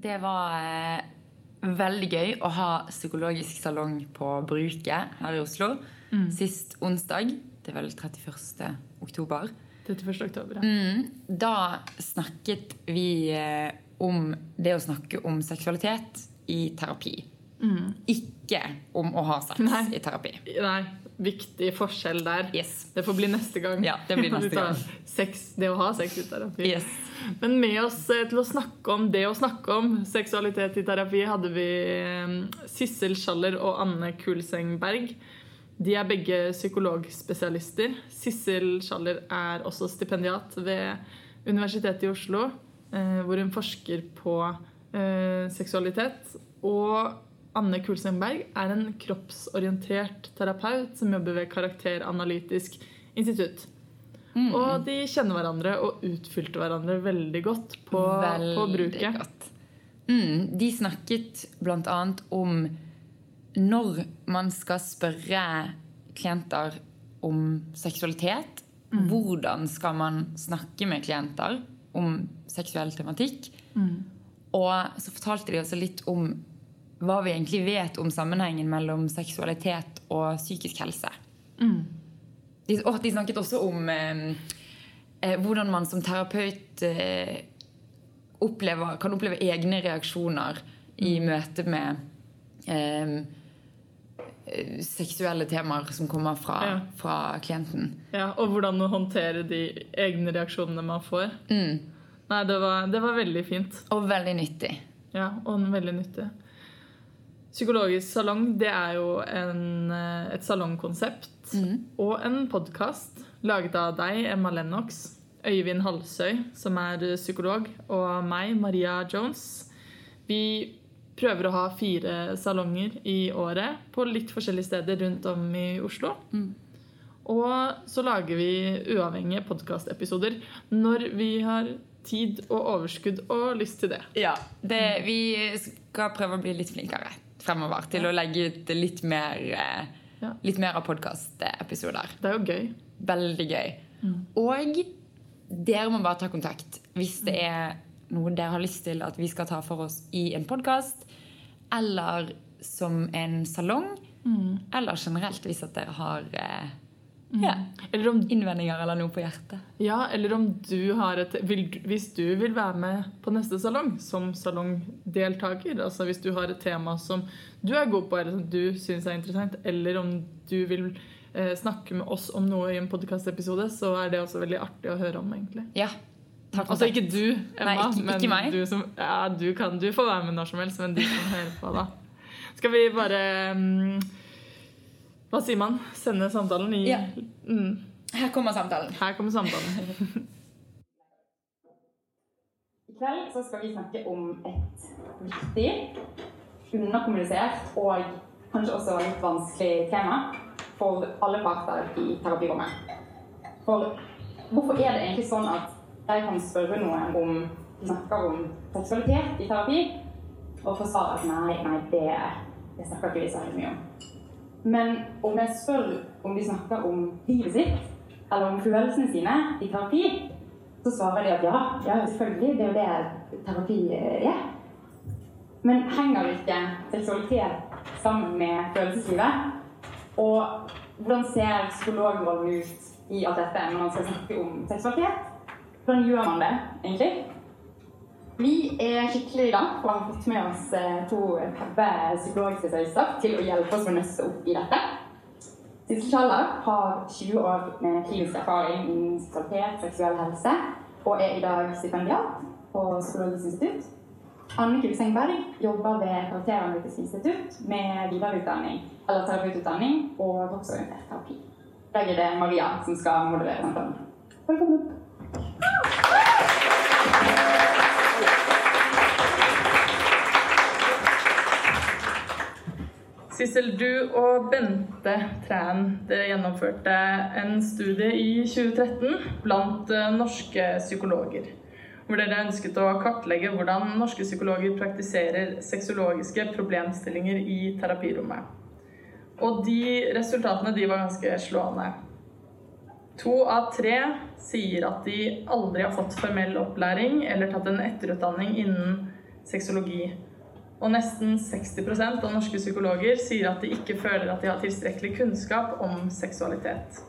Det var eh, veldig gøy å ha psykologisk salong på Bruket her i Oslo sist onsdag. Det er vel 31. oktober. 31. oktober. Ja. Mm, da snakket vi eh, om det å snakke om seksualitet i terapi. Ikke om å ha sex Nei. i terapi. Nei, viktig forskjell der. Yes. Det får bli neste gang. Ja, det blir neste gang. Sex, det å ha sex i terapi. Yes. Men med oss eh, til å snakke om det å snakke om seksualitet i terapi, hadde vi eh, Sissel Schaller og Anne Kulsengberg. De er begge psykologspesialister. Sissel Schaller er også stipendiat ved Universitetet i Oslo, eh, hvor hun forsker på seksualitet. Og Anne Kulsengberg er en kroppsorientert terapeut som jobber ved Karakteranalytisk institutt. Og de kjenner hverandre og utfylte hverandre veldig godt på, på bruket. godt. Mm, de snakket annet om når man skal spørre klienter om seksualitet. Mm. Hvordan skal man snakke med klienter om seksuell tematikk? Mm. Og så fortalte de også litt om hva vi egentlig vet om sammenhengen mellom seksualitet og psykisk helse. Mm. De, og de snakket også om eh, eh, hvordan man som terapeut eh, opplever, kan oppleve egne reaksjoner i Mm. møte med eh, eh, seksuelle temaer som kommer fra, Ja. fra klienten. Ja, og hvordan å håndtere de egne reaksjonene man får. Mm. Nei, det var, det var veldig fint. Og veldig nyttig. Ja, og veldig nyttig. Psykologisk salong det er jo en, eh, et salongkonsept og en podkast laget av deg, Emma Lennox, Øyvind Halsøy, som er psykolog, og meg, Maria Jones. Vi prøver å ha fire salonger i året på litt forskjellige steder rundt om i Oslo. Og så lager vi uavhengige podkastepisoder når vi har tid og overskudd og lyst til det. Ja, det, Vi skal prøve å bli litt flinkere fremover til å legge ut litt mer, eh, Ja. litt mer av podkastepisoder. Det er jo gøy. Veldig gøy. Og dere må bare ta kontakt hvis det er noe dere har lyst til at vi skal ta for oss i en podkast, eller som en salong, eller generelt hvis at dere har eh, ja, Eller om, innvendinger eller noe på hjertet. ja, eller om du har et vil, Hvis du vil være med på neste salong som salongdeltaker, altså hvis du har et tema som du er god på, eller som du syns er interessant, eller om du vil eh, snakke med oss om noe i en podkastepisode, så er det også veldig artig å høre om, egentlig. Ja. Altså ikke du, Emma, Nei, ikke- men ikke meg. du som Ja, du kan du får være med når som helst, men de som hører på, da. Skal vi bare mm, Hva sier man? Sende samtalen i Ja. mm, Her kommer samtalen. Her kommer samtalen. I kveld så skal vi snakke om et viktig, underkommunisert og kanskje også litt vanskelig tema for alle parter i terapirommet. For hvorfor er det egentlig sånn at jeg kan spørre noen om de snakker om seksualitet i terapi, og få svar at nei, nei, det, det snakker ikke vi så mye om. Men om jeg spør om de snakker om livet sitt, eller om følelsene sine i terapi, så svarer de at ja, ja, selvfølgelig, det er jo det terapi er. Men henger ikke seksualitet sammen med følelseslivet? Og hvordan ser psykologrollen ut i alt dette når man skal snakke om seksualitet? Hvordan gjør man det egentlig? Vi er skikkelig glad for å ha fått med oss eh, to pebbe psykologspesialister til å hjelpe oss med å nøste opp i dette. Sissel Kjaller har 20 år med klinisk erfaring innen seksualitet, seksuell helse, og er i dag stipendiat på Psykologisk institutt. Anne Kulsengberg jobber ved Karakteranalytisk institutt med videreutdanning, eller terapeututdanning og kroppsorientert terapi. I dag er det Maria som skal moderere samtalen. Velkommen Sissel, du og Bente Træn gjennomførte en studie i 2013 blant eh, norske psykologer. Hvor dere ønsket å kartlegge hvordan norske psykologer praktiserer sexologiske problemstillinger i terapirommet. Og de resultatene de var ganske slående. To av tre sier at de aldri har fått formell opplæring eller tatt en etterutdanning innen sexologi. Og nesten 60% av norske psykologer sier at de ikke føler at de har tilstrekkelig kunnskap om seksualitet.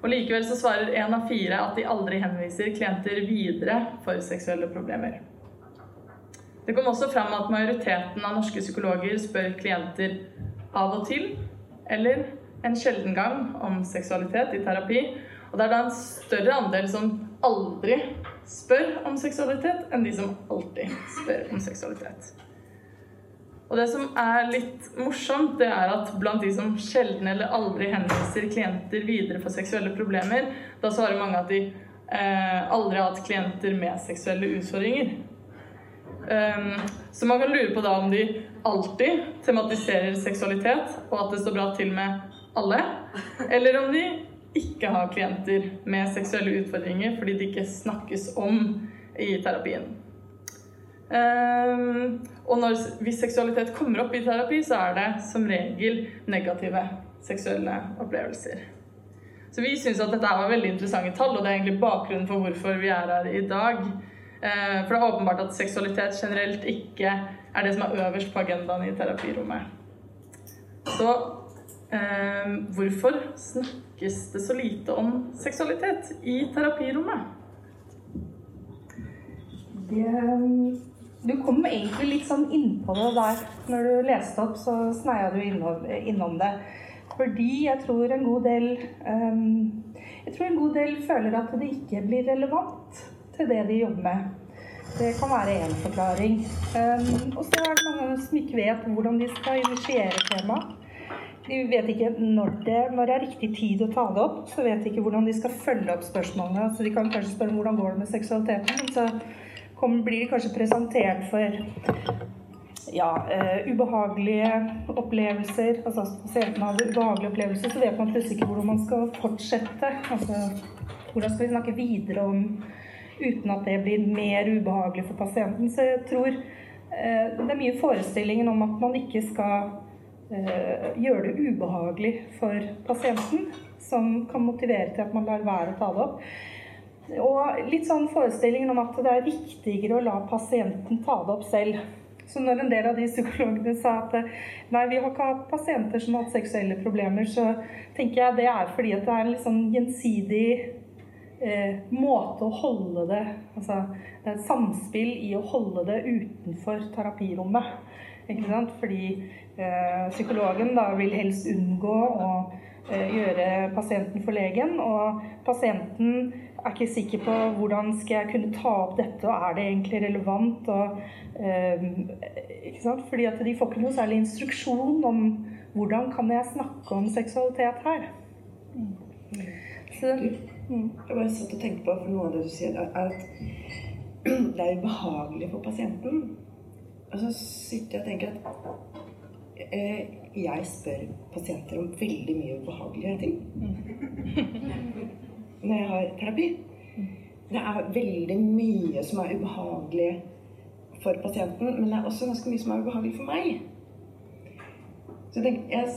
Og Likevel så svarer én av fire at de aldri henviser klienter videre for seksuelle problemer. Det kom også fram at majoriteten av norske psykologer spør klienter av og til eller en sjelden gang om seksualitet i terapi. Og det er da en større andel som aldri spør om seksualitet, enn de som alltid spør om seksualitet. Og det som er litt morsomt, det er at blant de som sjelden eller aldri henviser klienter videre for seksuelle problemer, da svarer mange at de eh, aldri har hatt klienter med seksuelle utfordringer. Um, så man kan lure på da om de alltid tematiserer seksualitet, og at det står bra til med alle, eller om de ikke har klienter med seksuelle utfordringer fordi det ikke snakkes om i terapien. Um, og når, hvis seksualitet kommer opp i terapi, så er det som regel negative seksuelle opplevelser. Så vi syns at dette var veldig interessante tall, og det er egentlig bakgrunnen for hvorfor vi er her i dag. Uh, for det er åpenbart at seksualitet generelt ikke er det som er øverst på agendaen i terapirommet. Så uh, hvorfor snakkes det så lite om seksualitet i terapirommet? Det du kom egentlig litt sånn innpå det der. Når du leste opp, så sneia du innom, innom, det. Fordi jeg tror en god del um, Jeg tror en god del føler at det ikke blir relevant til det de jobber med. Det kan være én forklaring. Um, og så er det mange som ikke vet hvordan de skal initiere temaet. De vet ikke når det, når det er riktig tid å ta det opp. Så vet de ikke hvordan de skal følge opp spørsmålene. Så de kan kanskje spørre hvordan går det med seksualiteten. Så kommer, blir de kanskje presentert for ja, uh, ubehagelige opplevelser. Altså pasienten har ubehagelige opplevelser, så vet man plutselig ikke hvordan man skal fortsette. Altså, hvordan skal vi snakke videre om uten at det blir mer ubehagelig for pasienten. Så jeg tror uh, det er mye forestillingen om at man ikke skal uh, gjøre det ubehagelig for pasienten, som kan motivere til at man lar være å ta det opp. Og litt sånn forestillingen om at det er viktigere å la pasienten ta det opp selv. Så når en del av de psykologene sa at nei, vi har ikke hatt pasienter som har hatt seksuelle problemer, så tenker jeg det er fordi det er en litt sånn gjensidig eh, måte å holde det Altså det er et samspill i å holde det utenfor terapirommet. Ikke sant? Fordi eh, psykologen da vil helst unngå å eh, gjøre pasienten forlegen, og pasienten er ikke sikker på hvordan skal jeg kunne ta opp dette, og er det egentlig relevant? Og, eh? Fordi at de får ikke noe særlig instruksjon om hvordan kan jeg snakke om seksualitet her. Så, mm. Jeg bare satt og tenkte på, for noe av det du sier, er at det er ubehagelig for pasienten. Og så sitter jeg og tenker at eh, jeg spør pasienter om veldig mye ubehagelige ting. Når jeg har terapi. Det er veldig mye som er ubehagelig for pasienten, men det er også ganske mye som er ubehagelig for meg. Så jeg, tenker, jeg,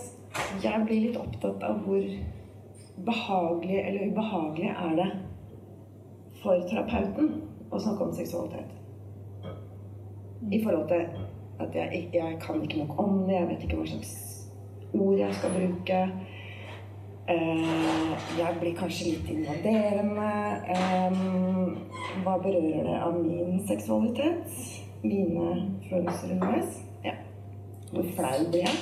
jeg blir litt opptatt av hvor behagelig eller ubehagelig er det for terapeuten å snakke om seksualitet. I forhold til at jeg, jeg kan ikke nok om det, jeg vet ikke hva slags ord jeg skal bruke. Eh, jeg blir kanskje litt invaderende. Hva berører det av min seksualitet? Mine følelser underveis? Ja. Hvor flau blir jeg?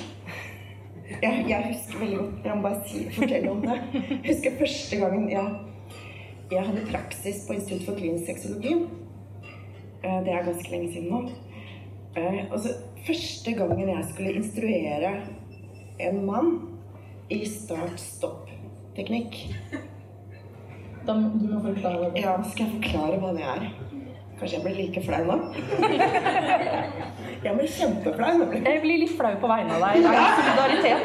jeg? Jeg husker veldig godt Jeg må bare si, fortelle om det. Jeg husker første gangen jeg, jeg hadde praksis på Institutt for klinisk sexologi. Eh, det er ganske lenge siden nå. Eh, og så Første gangen jeg skulle instruere en mann i start-stopp-teknikk. Da må du må forklare det. Ja, skal jeg forklare hva det er? Kanskje jeg blir like flau nå? jeg blir kjempeflau. Jeg blir litt flau på vegne av deg. Det er solidaritet.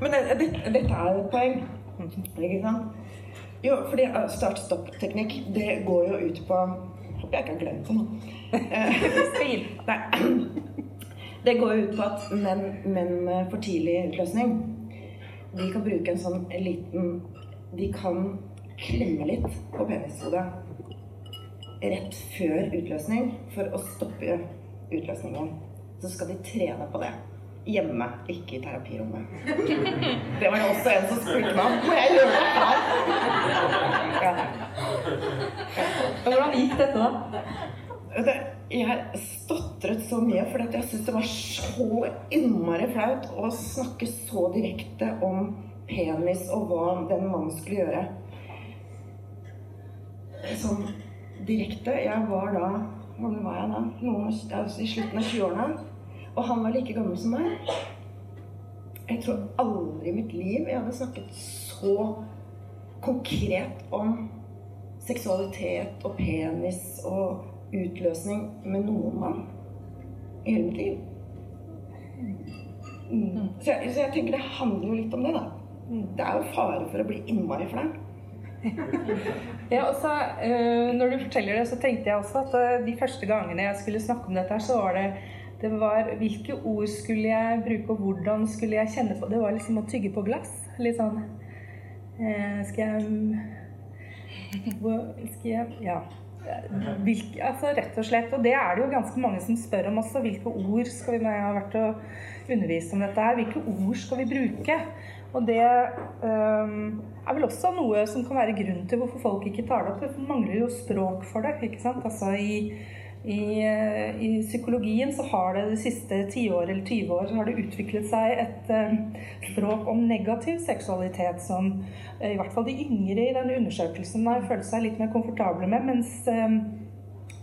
Men dette, dette er et poeng. Ikke sant? Jo, fordi uh, start-stopp-teknikk, det går jo ut på Håper jeg ikke har glemt det nå. Stil. Nei. Det går ut på at menn, menn med for tidlig utløsning de kan bruke en sånn liten De kan klemme litt på penishodet rett før utløsning for å stoppe utløsningen. Så skal de trene på det. Hjemme, ikke i terapirommet. Det var det også en som spurte meg om. Må jeg gjøre det her? Ja. Hvordan gikk dette, da? Jeg stotret så mye fordi jeg syntes det var så innmari flaut å snakke så direkte om penis og hva den mannen skulle gjøre. Sånn direkte. Jeg var da Hvor gammel var jeg da? Noen, altså, I slutten av 20-årene. Og han var like gammel som meg. Jeg tror aldri i mitt liv jeg hadde snakket så konkret om seksualitet og penis og utløsning med noen mann i hele mitt liv. Mm. Så, jeg, så jeg tenker det handler jo litt om det, da. Det er jo fare for å bli innmari flau. Ja, og så, øh, når du forteller det, så tenkte jeg også at uh, de første gangene jeg skulle snakke om dette, her, så var det det var hvilke ord skulle jeg bruke, og hvordan skulle jeg kjenne på Det var liksom å tygge på glass. Litt sånn eh, Skal jeg hvor, Skal jeg Ja. Hvilke, altså rett og slett. Og det er det jo ganske mange som spør om også. Hvilke ord skal vi når jeg har vært og undervist om dette her, hvilke ord skal vi bruke? Og det um, er vel også noe som kan være grunnen til hvorfor folk ikke tar det opp. Det mangler jo språk for det. ikke sant? Altså i i, eh, I, psykologien så har det de siste 10 år eller 20 år har det utviklet seg et um, språk om negativ seksualitet som uh, i hvert fall de yngre i denne undersøkelsen har følt seg litt mer komfortable med. Mens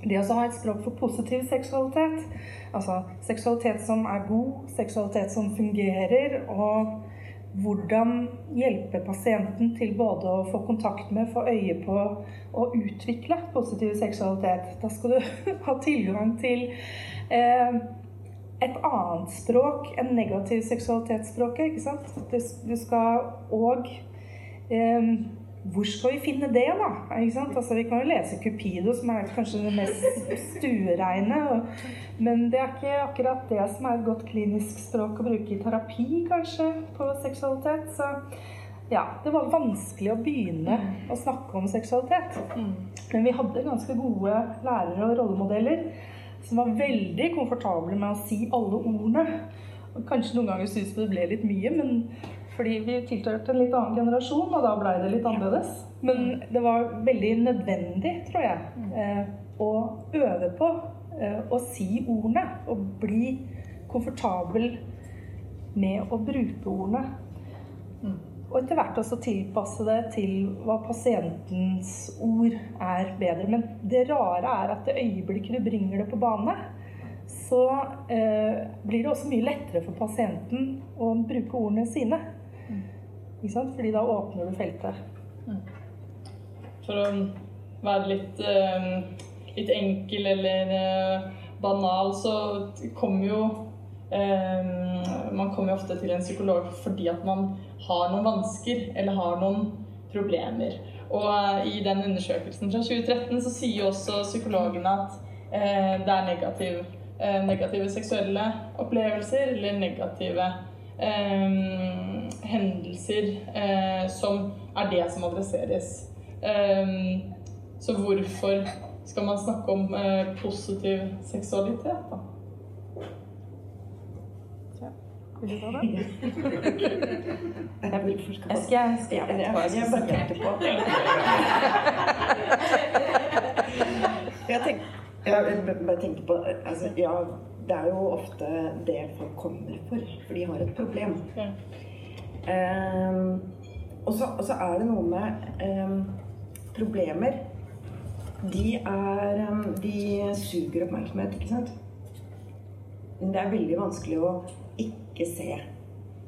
det å ha et språk for positiv seksualitet, altså seksualitet som er god, seksualitet som fungerer, og hvordan hjelpe pasienten til både å få kontakt med, få øye på og utvikle positiv seksualitet. Da skal du ha tilgang til eh, et annet språk enn negativ seksualitetsspråket. ikke sant? Du skal òg eh, hvor skal vi finne det, da? Altså, vi kan jo lese Cupido, som er kanskje det mest stuereine. Men det er ikke akkurat det som er et godt klinisk språk å bruke i terapi, kanskje, på seksualitet. Så ja, det var vanskelig å begynne å snakke om seksualitet. Men vi hadde ganske gode lærere og rollemodeller som var veldig komfortable med å si alle ordene. Og kanskje noen ganger syntes vi det ble litt mye, men fordi vi tilhørte en litt annen generasjon, og da blei det litt annerledes. Men det var veldig nødvendig, tror jeg, eh, å øve på eh, å si ordene. Og bli komfortabel med å bruke ordene. Og etter hvert også tilpasse det til hva pasientens ord er bedre. Men det rare er at det øyeblikket du bringer det på bane, så eh, blir det også mye lettere for pasienten å bruke ordene sine. Ikke sant? Fordi da åpner du feltet. Mm. For å være litt, uh, litt enkel eller uh, banal, så kommer jo uh, Man kommer jo ofte til en psykolog fordi at man har noen vansker eller har noen problemer. Og i den undersøkelsen fra 2013 så sier også psykologene at det er negativ, negative seksuelle opplevelser eller negative hendelser eh, som er det som adresseres. Eh, så hvorfor skal man snakke om eh, positiv seksualitet, da? Vil du ta det? jeg, skal, jeg skal gjøre det. Jeg bare tenkte på Jeg tenker, jeg bare tenker på altså, Ja, det er jo ofte det folk kommer for, for de har et problem. Ja. Um, og, så, er det noe med um, problemer. De er um, De suger oppmerksomhet, ikke sant? Men det er veldig vanskelig å ikke se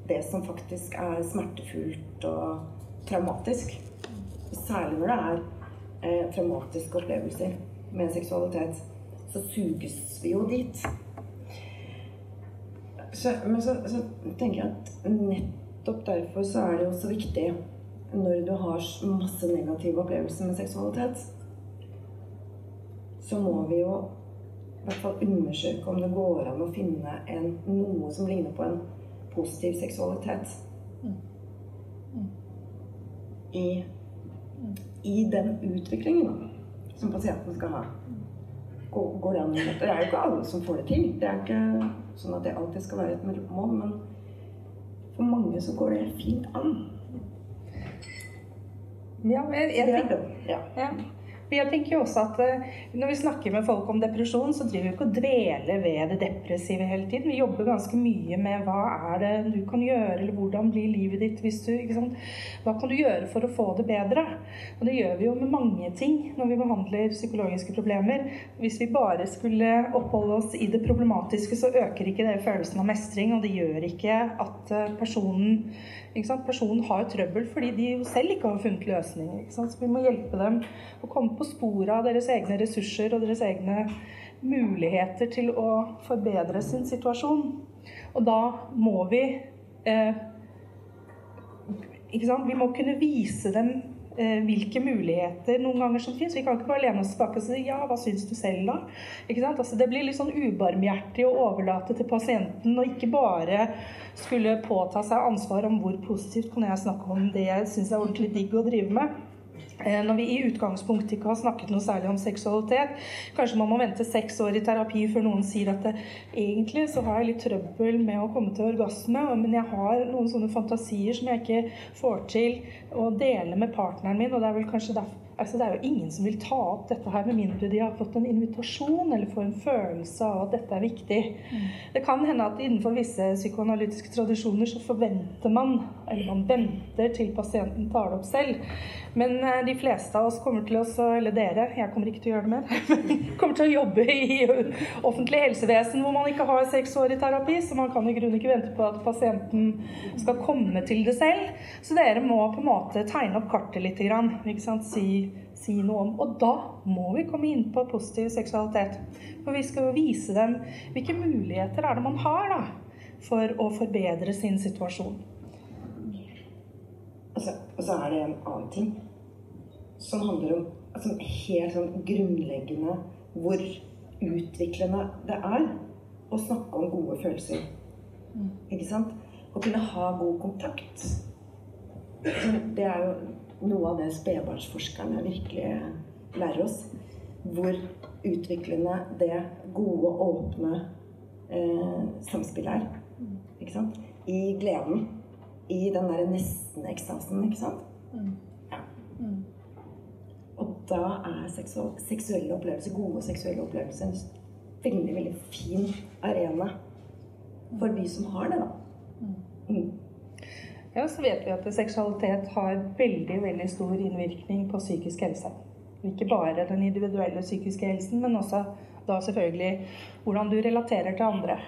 det som faktisk er smertefullt og traumatisk. Særlig når det er eh, traumatiske opplevelser med seksualitet. Så suges vi jo dit. Så, men så, så, tenker jeg at nettopp derfor så er det jo så viktig når du har masse negative opplevelser med seksualitet, så må vi jo i hvert fall undersøke om det går an å finne en, noe som ligner på en positiv seksualitet. I, i den utviklingen, som pasienten skal ha. Går, går det an? Det er jo ikke alle som får det til. Det er ikke sånn at det alltid skal være et mellommål. men for mange så går det fint an. Ja, men jeg, jeg, Det tenker. Ja. Jeg tenker jo også at eh, Når vi snakker med folk om depresjon, så driver vi ikke og dveler ved det depressive hele tiden. Vi jobber ganske mye med hva er det du kan gjøre, eller hvordan blir livet ditt hvis du ikke sant? Hva kan du gjøre for å få det bedre? Og det gjør vi jo med mange ting når vi behandler psykologiske problemer. Hvis vi bare skulle oppholde oss i det problematiske, så øker ikke det følelsen av mestring, og det gjør ikke at eh, personen ikke sant? Personen har trøbbel fordi de jo selv ikke har funnet løsninger. Ikke sant? Så vi må hjelpe dem å komme på sporet av deres egne ressurser og deres egne muligheter til å forbedre sin situasjon. Og da må vi eh? Vi må kunne vise dem eh, hvilke muligheter noen ganger som finnes. Vi kan ikke bare lene oss tilbake og si ja, hva syns du selv da? Altså, det blir litt sånn ubarmhjertig å overlate til pasienten og ikke bare skulle påta seg ansvar om hvor positivt kan jeg snakke om det jeg syns er ordentlig digg å drive med. Eh, Når vi i utgangspunktet ikke har snakket noe særlig om seksualitet, kanskje man må vente seks år i terapi før noen sier at det, egentlig så har jeg litt trøbbel med å komme til orgasme, men jeg har noen sånne fantasier som jeg ikke får til å dele med partneren min, og det er vel kanskje derfor Altså, det er jo ingen som vil ta opp dette her med mindre de har fått en invitasjon eller får en følelse av at dette er viktig. Det kan hende at innenfor visse psykoanalytiske tradisjoner så forventer man, eller man venter til pasienten tar det opp selv. Men eh, de fleste av oss kommer til å, eller dere, jeg kommer ikke til å gjøre det mer, kommer til å jobbe i offentlig helsevesen hvor man ikke har seks år i terapi, så man kan i grunnen ikke vente på at pasienten skal komme til det selv. Så dere må på en måte tegne opp kartet litt, ikke sant? Si, si noe om. Og da må vi komme inn på positiv seksualitet. For vi skal jo vise dem hvilke muligheter er det man har da, for å forbedre sin situasjon. Og så, og så er det en annen ting som handler om altså, helt sånn grunnleggende hvor utviklende det er å snakke om gode følelser. Ikke sant? Å kunne ha god kontakt. Det er jo noe av det spedbarnsforskerne virkelig lærer oss. Hvor utviklende det gode, åpne eh, samspillet er. Ikke sant? I gleden. I den derre nesten-ekstasen, ikke sant? Ja. Og da er seksual, seksuelle opplevelser, gode seksuelle opplevelser, en veldig, veldig fin arena for vi som har det, da. Mm. Ja, så vet vi at seksualitet har veldig, veldig stor innvirkning på psykisk helse. Ikke bare den individuelle psykiske helsen, men også da selvfølgelig hvordan du relaterer til andre.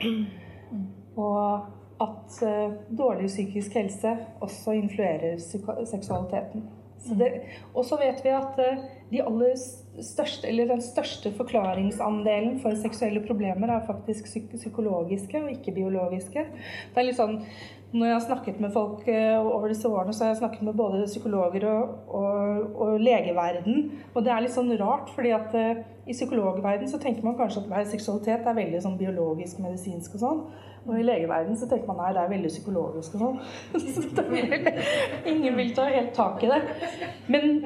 Og at eh, dårlig psykisk helse også influerer seksualiteten. Så det, og så vet vi at eh, de aller største, eller den største forklaringsandelen for seksuelle problemer er faktisk psykologiske og ikke biologiske. Det er litt sånn, når jeg har snakket med folk eh, over disse årene, så har jeg snakket med både psykologer og, og, og legeverden. Og det er litt sånn rart, fordi at uh, i psykologverden så tenker man kanskje at nei, seksualitet er veldig sånn biologisk, medisinsk og sånn. Og i legeverden så tenker man nei, det er veldig psykologisk og sånn. Så er ingen vil ta helt tak i det. Men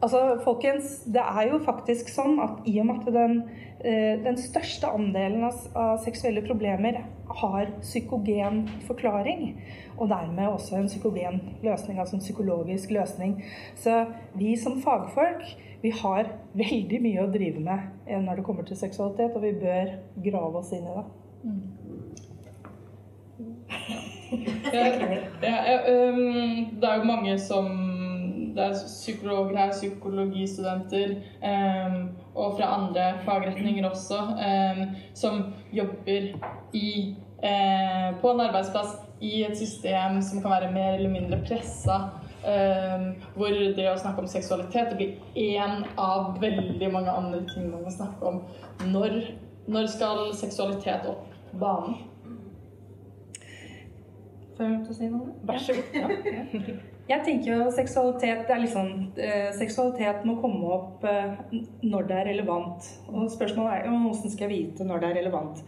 altså, folkens, det er jo faktisk sånn at i og med at den, eh, den største andelen av, seksuelle problemer har psykogen forklaring, og dermed også en psykogen løsning, altså en psykologisk løsning. Så vi som fagfolk vi har veldig mye å drive med når det kommer til seksualitet, og vi bør grave oss inn i det. Ja, ja, ja, um, det er jo mange som Det er psykologer her, psykologistudenter, um, og fra andre fagretninger også, um, som jobber i, uh, på en arbeidsplass i et system som kan være mer eller mindre pressa. Um, hvor det å snakke om seksualitet det blir én av veldig mange andre ting man kan snakke om. Når, når skal seksualitet opp på banen? Får jeg lov til å si noe? Vær så god. Ja. Jeg tenker jo seksualitet det er liksom, eh, Seksualitet må komme opp eh, når det er relevant. Og spørsmålet er jo hvordan skal jeg vite når det er relevant.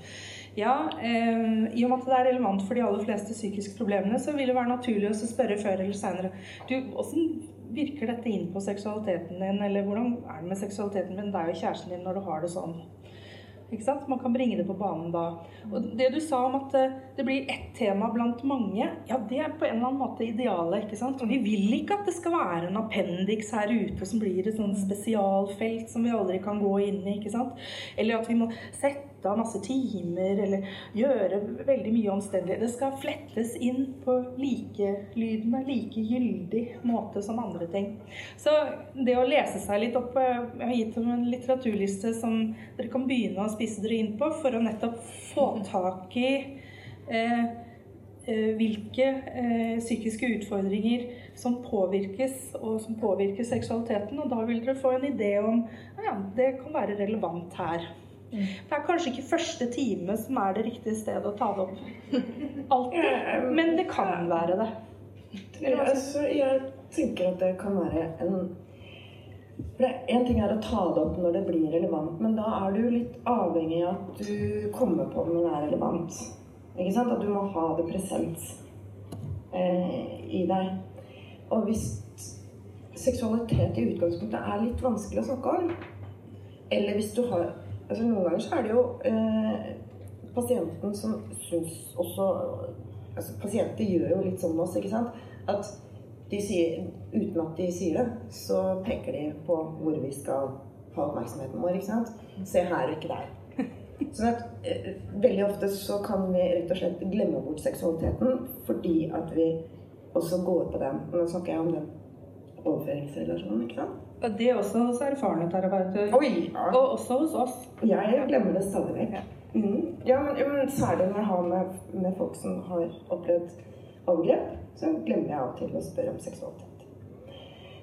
Ja, eh, I og med at det er relevant for de aller fleste psykiske problemene, så vil det være naturlig å spørre før eller seinere. Du, hvordan virker dette inn på seksualiteten din, eller hvordan er det med seksualiteten din, er jo kjæresten din når du har det sånn? Ikke sant? Man kan bringe det på banen da. Og det du sa om at eh, det blir ett tema blant mange, ja, det er på en eller annen måte idealet. ikke sant? Og vi vil ikke at det skal være en appendix her ute som blir et sånn spesialfelt som vi aldri kan gå inn i. ikke sant? Eller at vi må sette av masse timer, eller gjøre veldig mye omstendelig. Det skal flettes inn på likelydende, like gyldig måte som andre ting. Så det å lese seg litt opp eh, Jeg har gitt dem en litteraturliste som dere kan begynne å spise dere inn på, for å nettopp få tak i eh, eh, hvilke eh, psykiske utfordringer som påvirkes, og som påvirker seksualiteten. Og da vil dere få en idé om ja, det kan være relevant her. Det er kanskje ikke første time som er det riktige stedet å ta det opp. Alltid. Men det kan være det. Altså, jeg tenker at det kan være en for Én ting er å ta det opp når det blir relevant, men da er du litt avhengig av at du kommer på det når det er relevant. Ikke sant? At du må ha det present eh, i deg. Og hvis seksualitet i utgangspunktet er litt vanskelig å snakke om, eller hvis du har altså Noen ganger så er det jo eh, pasienten som syns også altså Pasienter gjør jo litt sånn med oss, ikke sant? At de sier, uten at de sier det, så peker de på hvor vi skal ha oppmerksomheten vår. ikke sant? Se her, og ikke der. Sånn at eh, Veldig ofte så kan vi rett og slett glemme bort seksualiteten fordi at vi også går på den. Nå snakker jeg om den overføringsrelasjonen, ikke sant? Det er også hos erfarne terapeuter. Oi! Ja. Og også hos oss. Jeg glemmer det stadig vekk. Mm. Ja, men, men særlig når jeg har med, med folk som har opplevd overgrep, så glemmer jeg av og til å spørre om seksualitet.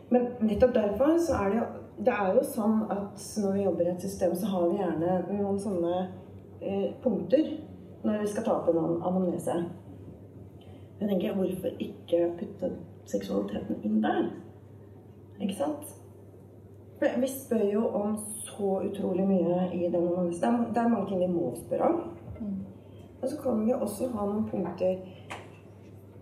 Men nettopp derfor så er det jo Det er jo sånn at når vi jobber i et system, så har vi gjerne noen sånne eh, punkter når vi skal ta opp en anamnese. Jeg tenker, hvorfor ikke putte seksualiteten inn der? Ikke sant? Vi spør jo om så utrolig mye i den analysen. Det er, mange ting vi må spørre om. Mm. Og så kan vi også ha noen punkter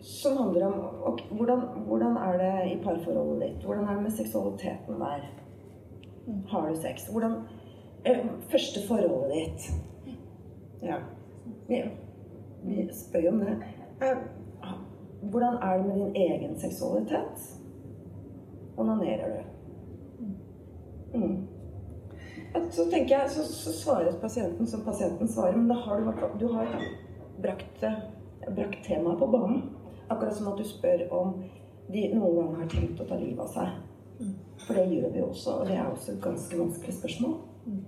som handler om okay, hvordan, hvordan, er det i parforholdet ditt? Hvordan er det med seksualiteten der? Mm. Har du sex? Hvordan eh, Første forholdet ditt. Ja. Vi, vi spør jo om det. Eh, hvordan er det med din egen seksualitet? Onanerer du? Mm. Så tenker jeg, så, så, svarer pasienten som pasienten svarer, men da har du, du har brakt, brakt temaet på banen. Akkurat som at du spør om de noen ganger har tenkt å ta livet av seg. Mm. For det gjør vi også, og det er også et ganske vanskelig spørsmål. Mm.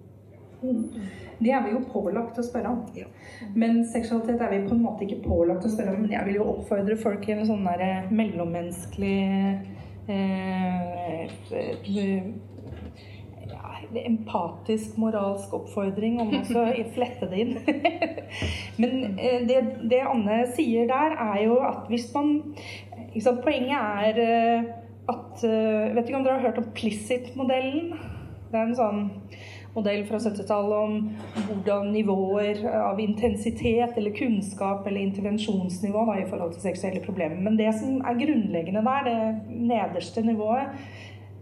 Det er vi jo pålagt å spørre om. Ja. Men seksualitet er vi på en måte ikke pålagt å spørre om. Men jeg vil jo oppfordre folk i en sånn der eh, mellommenneskelig eh, empatisk, moralsk oppfordring om å flette det inn. Men eh, det, det, Anne sier der, er jo at hvis man sant, Poenget er eh, at eh, Vet ikke om dere har hørt om Plicit-modellen? Det er en sånn modell fra 70-tallet om hvordan nivåer av intensitet eller kunnskap eller intervensjonsnivå da, i forhold til seksuelle problemer. Men det som er grunnleggende der, det nederste nivået,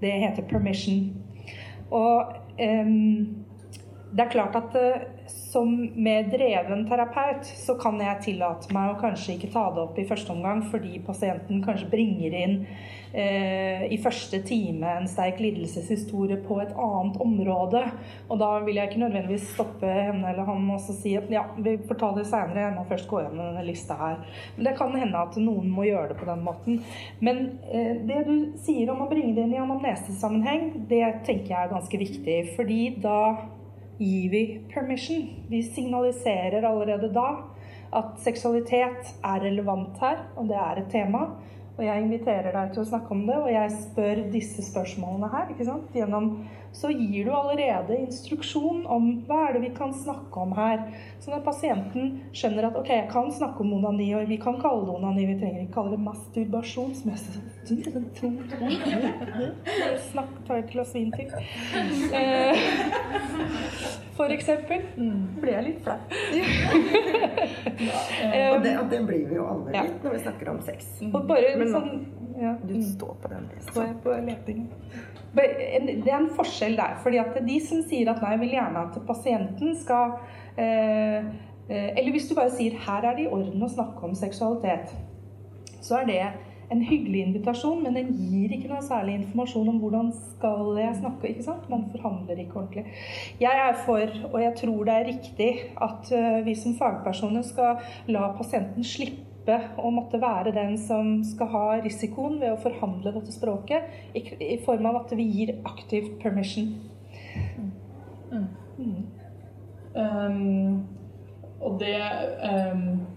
det heter permission. Og um, det er klart at uh, som mer dreven terapeut så kan jeg tillate meg å kanskje ikke ta det opp i første omgang fordi pasienten kanskje bringer inn uh, i første time en sterk lidelseshistorie på et annet område. Og da vil jeg ikke nødvendigvis stoppe henne eller han og si at ja, vi får ta det seinere, jeg må først gå gjennom denne lista her. Men det kan hende at noen må gjøre det på den måten. Men uh, det du sier om å bringe det inn i anamnesesammenheng, det tenker jeg er ganske viktig. fordi da gir vi permission. Vi signaliserer allerede da at seksualitet er relevant her, og det er et tema. Og jeg inviterer deg til å snakke om det, og jeg spør disse spørsmålene her. ikke sant? Gjennom, så gir du allerede instruksjon om hva er det vi kan snakke om her. Sånn at pasienten skjønner at ok, jeg kan snakke om onani, og vi kan kalle det onani. Vi trenger ikke kalle det masturbasjon, som jeg Snakk, ta et glass vin til. Eh, for eksempel. Blir jeg litt flau. og, det, og det blir vi jo alle litt når vi snakker om sex. Og bare sånn Ja. Du Mm. står på den Står lista. jeg på lepingen. En- Det er en forskjell der. fordi at de som sier at nei, vil gjerne at pasienten skal eh, eh, Eller hvis du bare sier her er det i orden å snakke om seksualitet, så er det en hyggelig invitasjon, men den gir ikke noe særlig informasjon om hvordan skal jeg snakke. ikke sant? Man forhandler ikke ordentlig. Jeg er for, og jeg tror det er riktig, at eh, vi som fagpersoner skal la pasienten slippe å måtte være den som skal ha risikoen ved å forhandle dette språket, i, form av at vi gir aktivt permission. Um, og det um,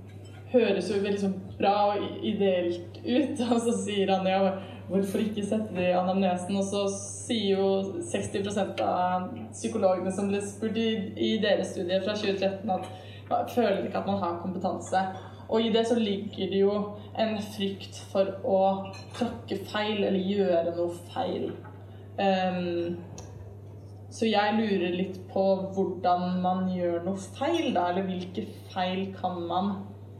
høres jo veldig sånn bra og ideelt ut. Og så sier han ja, hvorfor ikke sette det i anamnesen? Og så sier jo 60% av psykologene som ble spurt i, i deres studie fra 2013 at man føler ikke at man har kompetanse. Og i det så ligger det jo en frykt for å tråkke feil eller gjøre noe feil. Um, så jeg lurer litt på hvordan man gjør noe feil, da. Eller hvilke feil kan man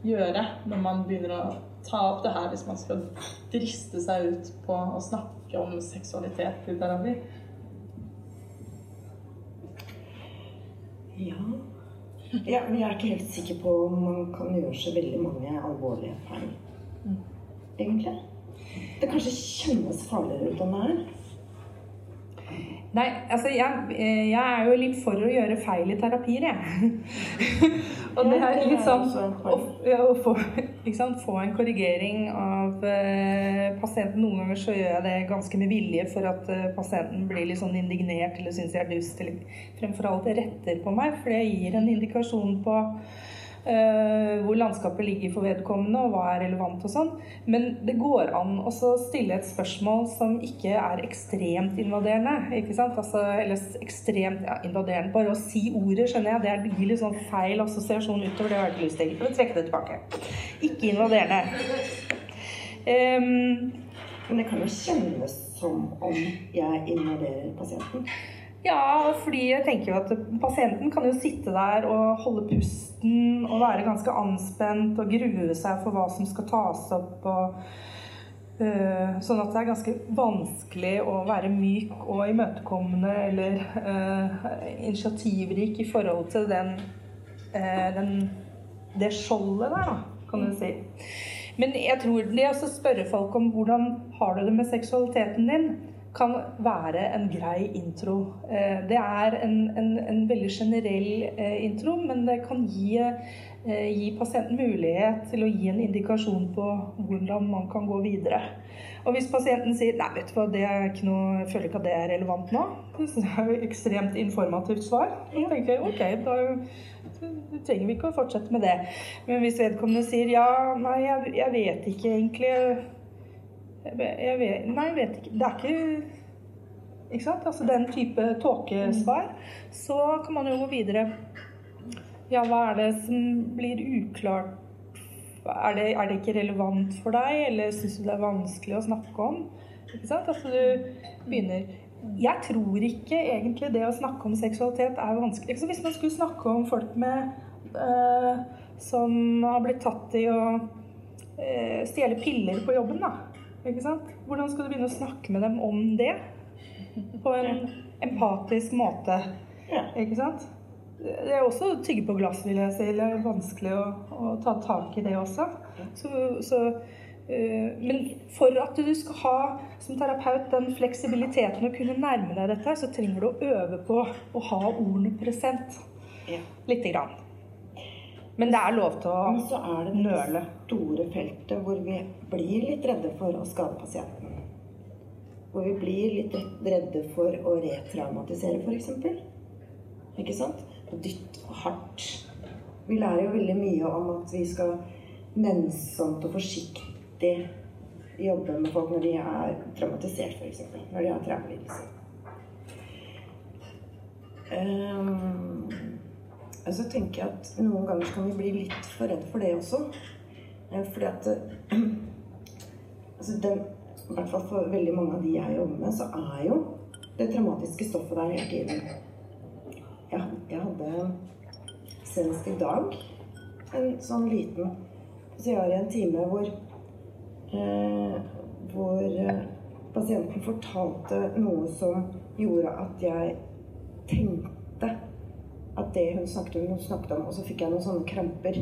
gjøre når man begynner å ta opp det her, hvis man skal driste seg ut på å snakke om seksualitet i terapi? Ja. Ja. Men jeg er ikke helt sikker på om man kan gjøre så veldig mange alvorlige feil. Egentlig. Det kanskje kjennes farligere ut enn det er. Nei, altså jeg, eh, jeg er jo litt for å gjøre feil i terapier, jeg. og det er litt sånn å, ja, å få, sant, få en korrigering av uh, pasienten. Noen ganger så gjør jeg det ganske med vilje for at uh, pasienten blir litt sånn indignert eller syns jeg er dust, eller fremfor alt retter på meg, for det gir en indikasjon på hvor landskapet ligger for vedkommende, og hva er relevant og sånn. Men det går an å stille et spørsmål som ikke er ekstremt invaderende. ikke sant? Altså, eller ekstremt ja, invaderende. Bare å si ordet, skjønner jeg, det gir litt sånn feil assosiasjon utover. Det har jeg ikke lyst til. Jeg vil trekke det tilbake. Ikke invaderende. Um, Men det kan jo kjennes som om jeg invaderer pasienten. Ja, fordi jeg tenker jo at pasienten kan jo sitte der og holde pusten og være ganske anspent og grue seg for hva som skal tas opp. og øh, Sånn at det er ganske vanskelig å være myk og imøtekommende eller øh, initiativrik i forhold til den, øh, den, det skjoldet der, da, kan du si. Men jeg tror det å spørre folk om hvordan har du det med seksualiteten din, kan være en grei intro. Eh, Det er en, en, en veldig generell eh, intro, men det kan gi, eh, gi pasienten mulighet til å gi en indikasjon på hvordan man kan gå videre. Og hvis pasienten sier nei, vet du hva, det er ikke noe, jeg føler ikke at det er relevant nå, så det er jo ekstremt informativt svar. Da tenker jeg ok, da trenger vi ikke å fortsette med det. Men hvis vedkommende sier ja, nei, jeg, jeg vet ikke egentlig jeg vet, Nei, jeg vet ikke. Det er ikke Ikke sant? Altså den type tåkesvar. Så kan man jo gå videre. Ja, hva er det som blir uklart? Er det, er det ikke relevant for deg, eller syns du det er vanskelig å snakke om? Ikke sant? Altså du begynner Jeg tror ikke egentlig det å snakke om seksualitet er vanskelig. Så hvis man skulle snakke om folk med øh, som har blitt tatt i å øh, stjele piller på jobben, da. Ikke sant? Hvordan skal du begynne å snakke med dem om det? På en empatisk måte. Ja. Ikke sant? Det er også tygge på glass, vil jeg si. Det er vanskelig å, å ta tak i det også. Så, så, eh, men for at du skal ha som terapeut den fleksibiliteten å kunne nærme deg dette, så trenger du å øve på å ha ordene present. Ja. Lite grann. Men det er lov til å Men så er det det nøle. store feltet hvor vi blir litt redde for å skade pasienten. Hvor vi blir litt redde for å retraumatisere, f.eks. Ikke sant? Og dytte for hardt. Vi lærer jo veldig mye om at vi skal nennsomt og forsiktig jobbe med folk når de er traumatisert, f.eks. Når de har traumelidelser. Um, og så tenker jeg at noen ganger kan vi bli litt for redd for det også. Eh, Fordi at eh, altså den, I hvert fall for veldig mange av de jeg jobber med, så er jo det traumatiske stoffet der hele tiden. Jeg, jeg hadde senest i dag en sånn liten Så jeg har en time hvor eh, hvor eh, pasienten fortalte noe som gjorde at jeg tenkte at det hun snakket om, hun snakket om, og så fikk jeg noen sånne kramper.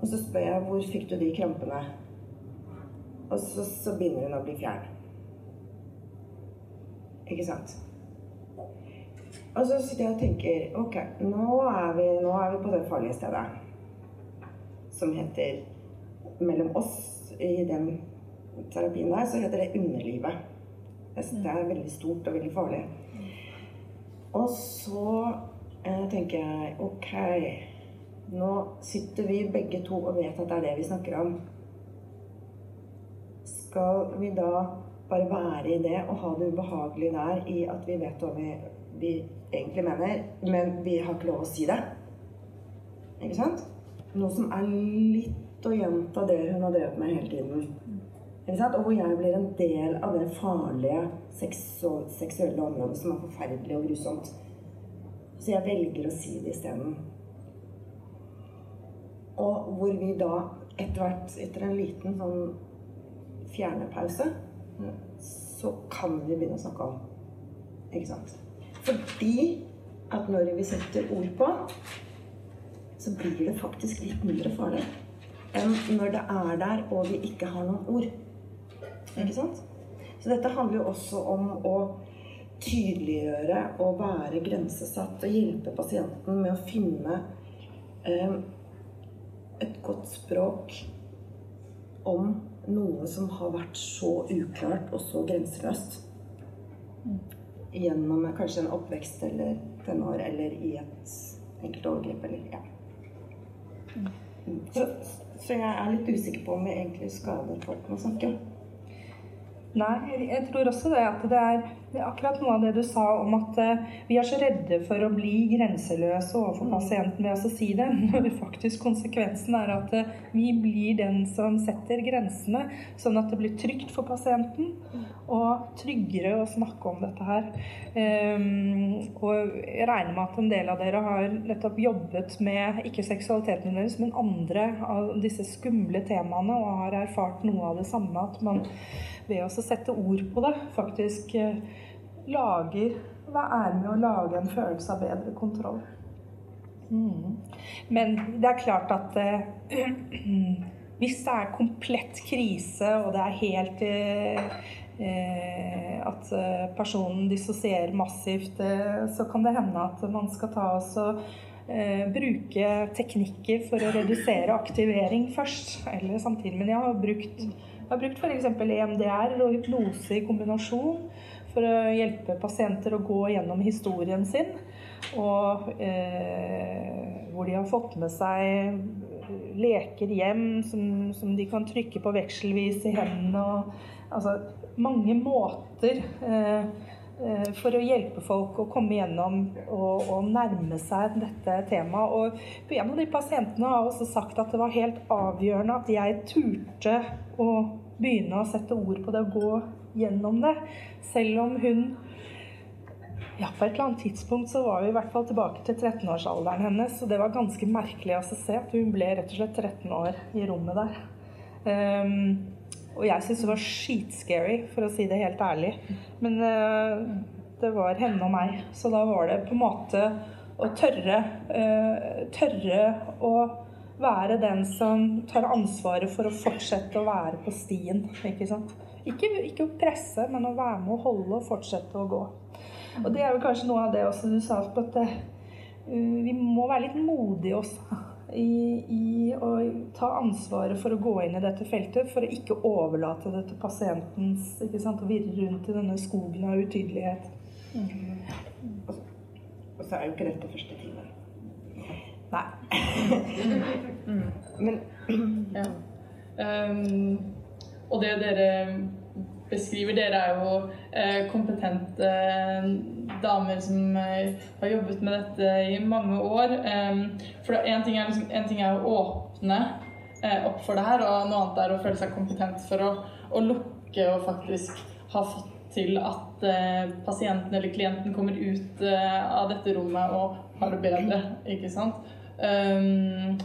Og så spør jeg hvor fikk du de krampene? Og så, så begynner hun å bli fjern. Ikke sant? Og så sitter jeg og tenker ok, nå er vi, nå er vi på det farlige stedet som heter Mellom oss i den terapien der, så heter det underlivet. Det er veldig stort og veldig farlig. Og så eh, tenker jeg ok, nå sitter vi begge to og vet at det er det vi snakker om. Skal vi da bare være i det og ha det ubehagelig der i at vi vet hva vi, vi egentlig mener, men vi har ikke lov å si det? Ikke sant? Noe som er litt å gjenta det hun har drevet med hele tiden. Ikke sant? Og hvor jeg blir en del av det farlige seksu seksuelle området som er forferdelig og grusomt. Så jeg velger å si det isteden. Og hvor vi da etter hvert, etter en liten sånn fjernepause, så kan vi begynne å snakke om. Ikke sant? Fordi at når vi setter ord på, så blir det faktisk litt mindre farlig enn når det er der og vi ikke har noen ord. Ikke sant? Så dette handler jo også om å tydeliggjøre og være grensesatt og hjelpe pasienten med å finne eh, et godt språk om noe som har vært så uklart og så grenseløst. Gjennom kanskje en oppvekst eller tenår eller i et enkelt overgrep eller ja. Så, så jeg er litt usikker på om vi egentlig skader folk med å snakke. Nei, jeg tror også det at det er, det er akkurat noe av det du sa om at uh, vi er så redde for å bli grenseløse overfor pasienten ved å si det, når faktisk konsekvensen er at uh, vi blir den som setter grensene, sånn at det blir trygt for pasienten og tryggere å snakke om dette her. Um, og jeg regner med at en del av dere har nettopp jobbet med ikke seksualiteten deres, men andre av disse skumle temaene og har erfart noe av det samme. at man ved å sette ord på det, faktisk eh, lager Hva er med å lage en følelse av bedre kontroll? Mm. Men det er klart at uh, hvis det er komplett krise, og det er helt eh At personen dissosierer massivt, uh, så kan det hende at man skal ta oss og bruke teknikker for å redusere aktivering først. Eller samtidig. Men jeg har brukt jeg har brukt f.eks. EMDR og hypnose i kombinasjon for å hjelpe pasienter å gå gjennom historien sin. Og eh, hvor de har fått med seg leker hjem som, som de kan trykke på vekselvis i hendene. Og, altså mange måter eh, eh, for å hjelpe folk å komme gjennom og, og, nærme seg dette temaet. Og en av de pasientene har også sagt at det var helt avgjørende at jeg turte å begynne å sette ord på det å gå gjennom det. Selv om hun ja, På et eller annet tidspunkt så var vi i hvert fall tilbake til 13-årsalderen hennes. Og det var ganske merkelig å se at hun ble rett og slett 13 år i rommet der. Um, og jeg syntes det var skitscary, for å si det helt ærlig. Men uh, det var henne og meg. Så da var det på en måte å tørre, uh, tørre å være den som tar ansvaret for å fortsette å være på stien. Ikke sant? Ikke, ikke å presse, men å være med å holde og fortsette å gå. Og det er jo kanskje noe av det også du sa, på at uh, vi må være litt modige også. I, I, å ta ansvaret for å gå inn i dette feltet, for å ikke overlate det til pasientens ikke sant, Å virre rundt i denne skogen av utydelighet. Mm. Og så er jo ikke dette første time. Nei. mm. Men ja. Um, og det dere beskriver Dere er jo eh, kompetente eh, damer som eh, har jobbet med dette i mange år. Um, for en ting, liksom, ting er å åpne opp for det her, og noe annet er å føle seg kompetent for å, å lukke og faktisk ha fått til at pasienten eller klienten kommer ut av dette rommet og har det bedre. ikke sant? Um,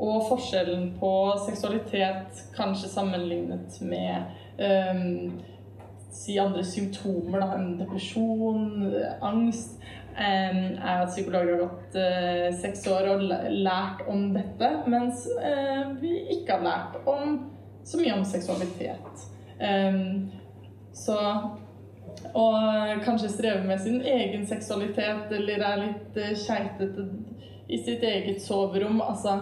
og forskjellen på seksualitet kanskje sammenlignet med si andre symptomer, da, enn depresjon, angst, um, er at psykologer har gått uh, seks år og lært om dette, mens uh, vi ikke har lært om så mye om seksualitet. Um, så og kanskje streve med sin egen seksualitet eller er litt uh, keitete i sitt eget soverom. Altså,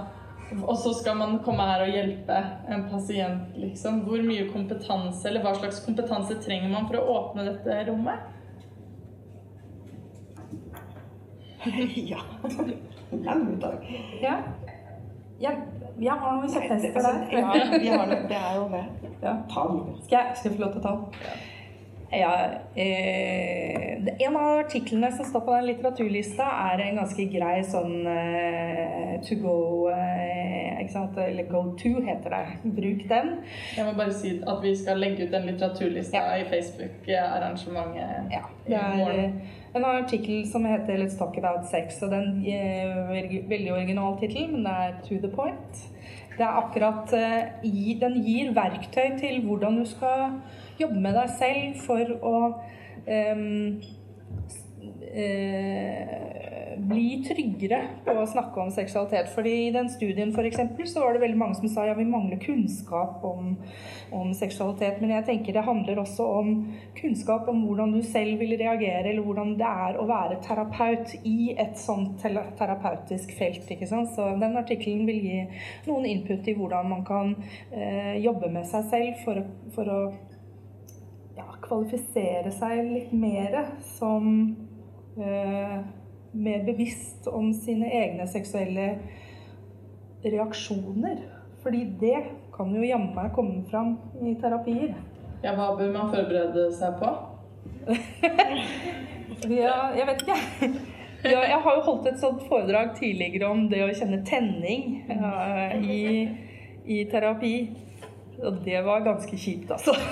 og så skal man komme her og hjelpe en pasient, liksom. Hvor mye kompetanse, eller hva slags kompetanse trenger man for å åpne dette rommet? ja. Lang dag. Ja. Jeg, jeg har noen kjepphester der. Ja, vi har det. Det er jo det. Ja. Ta den. Skal jeg, skal jeg få lov til å ta den? Ja, eh, en av artiklene som står på den litteraturlista, er en ganske grei sånn eh, to go eh, ikke sant? Eller go to, heter det. Bruk den. Jeg må bare si at vi skal legge ut den litteraturlista i Facebook-arrangementet Ja, i det er morgen. en artikkel som heter 'Let's talk about sex'. og Den er veldig original tittel, men det er 'to the point'. Det er akkurat eh, Den gir verktøy til hvordan du skal jobbe med deg selv for å um, eh, bli tryggere på å snakke om seksualitet. Fordi I den studien for eksempel, så var det veldig mange som sa ja, vi mangler kunnskap om, om seksualitet. Men jeg tenker det handler også om kunnskap om hvordan du selv vil reagere, eller hvordan det er å være terapeut i et sånt terapeutisk felt. ikke sant? Så den artikkelen vil gi noen input i hvordan man kan eh, jobbe med seg selv for for å kvalifisere seg litt mer som eh, mer bevisst om sine egne seksuelle reaksjoner. Fordi det kan jo jammen meg komme fram i terapier. Ja, hva bør man forberede seg på? Ja, jeg vet ikke. Ja, jeg har jo holdt et sånt foredrag tidligere om det å kjenne tenning uh, i, i terapi. Og det var ganske kjipt, altså.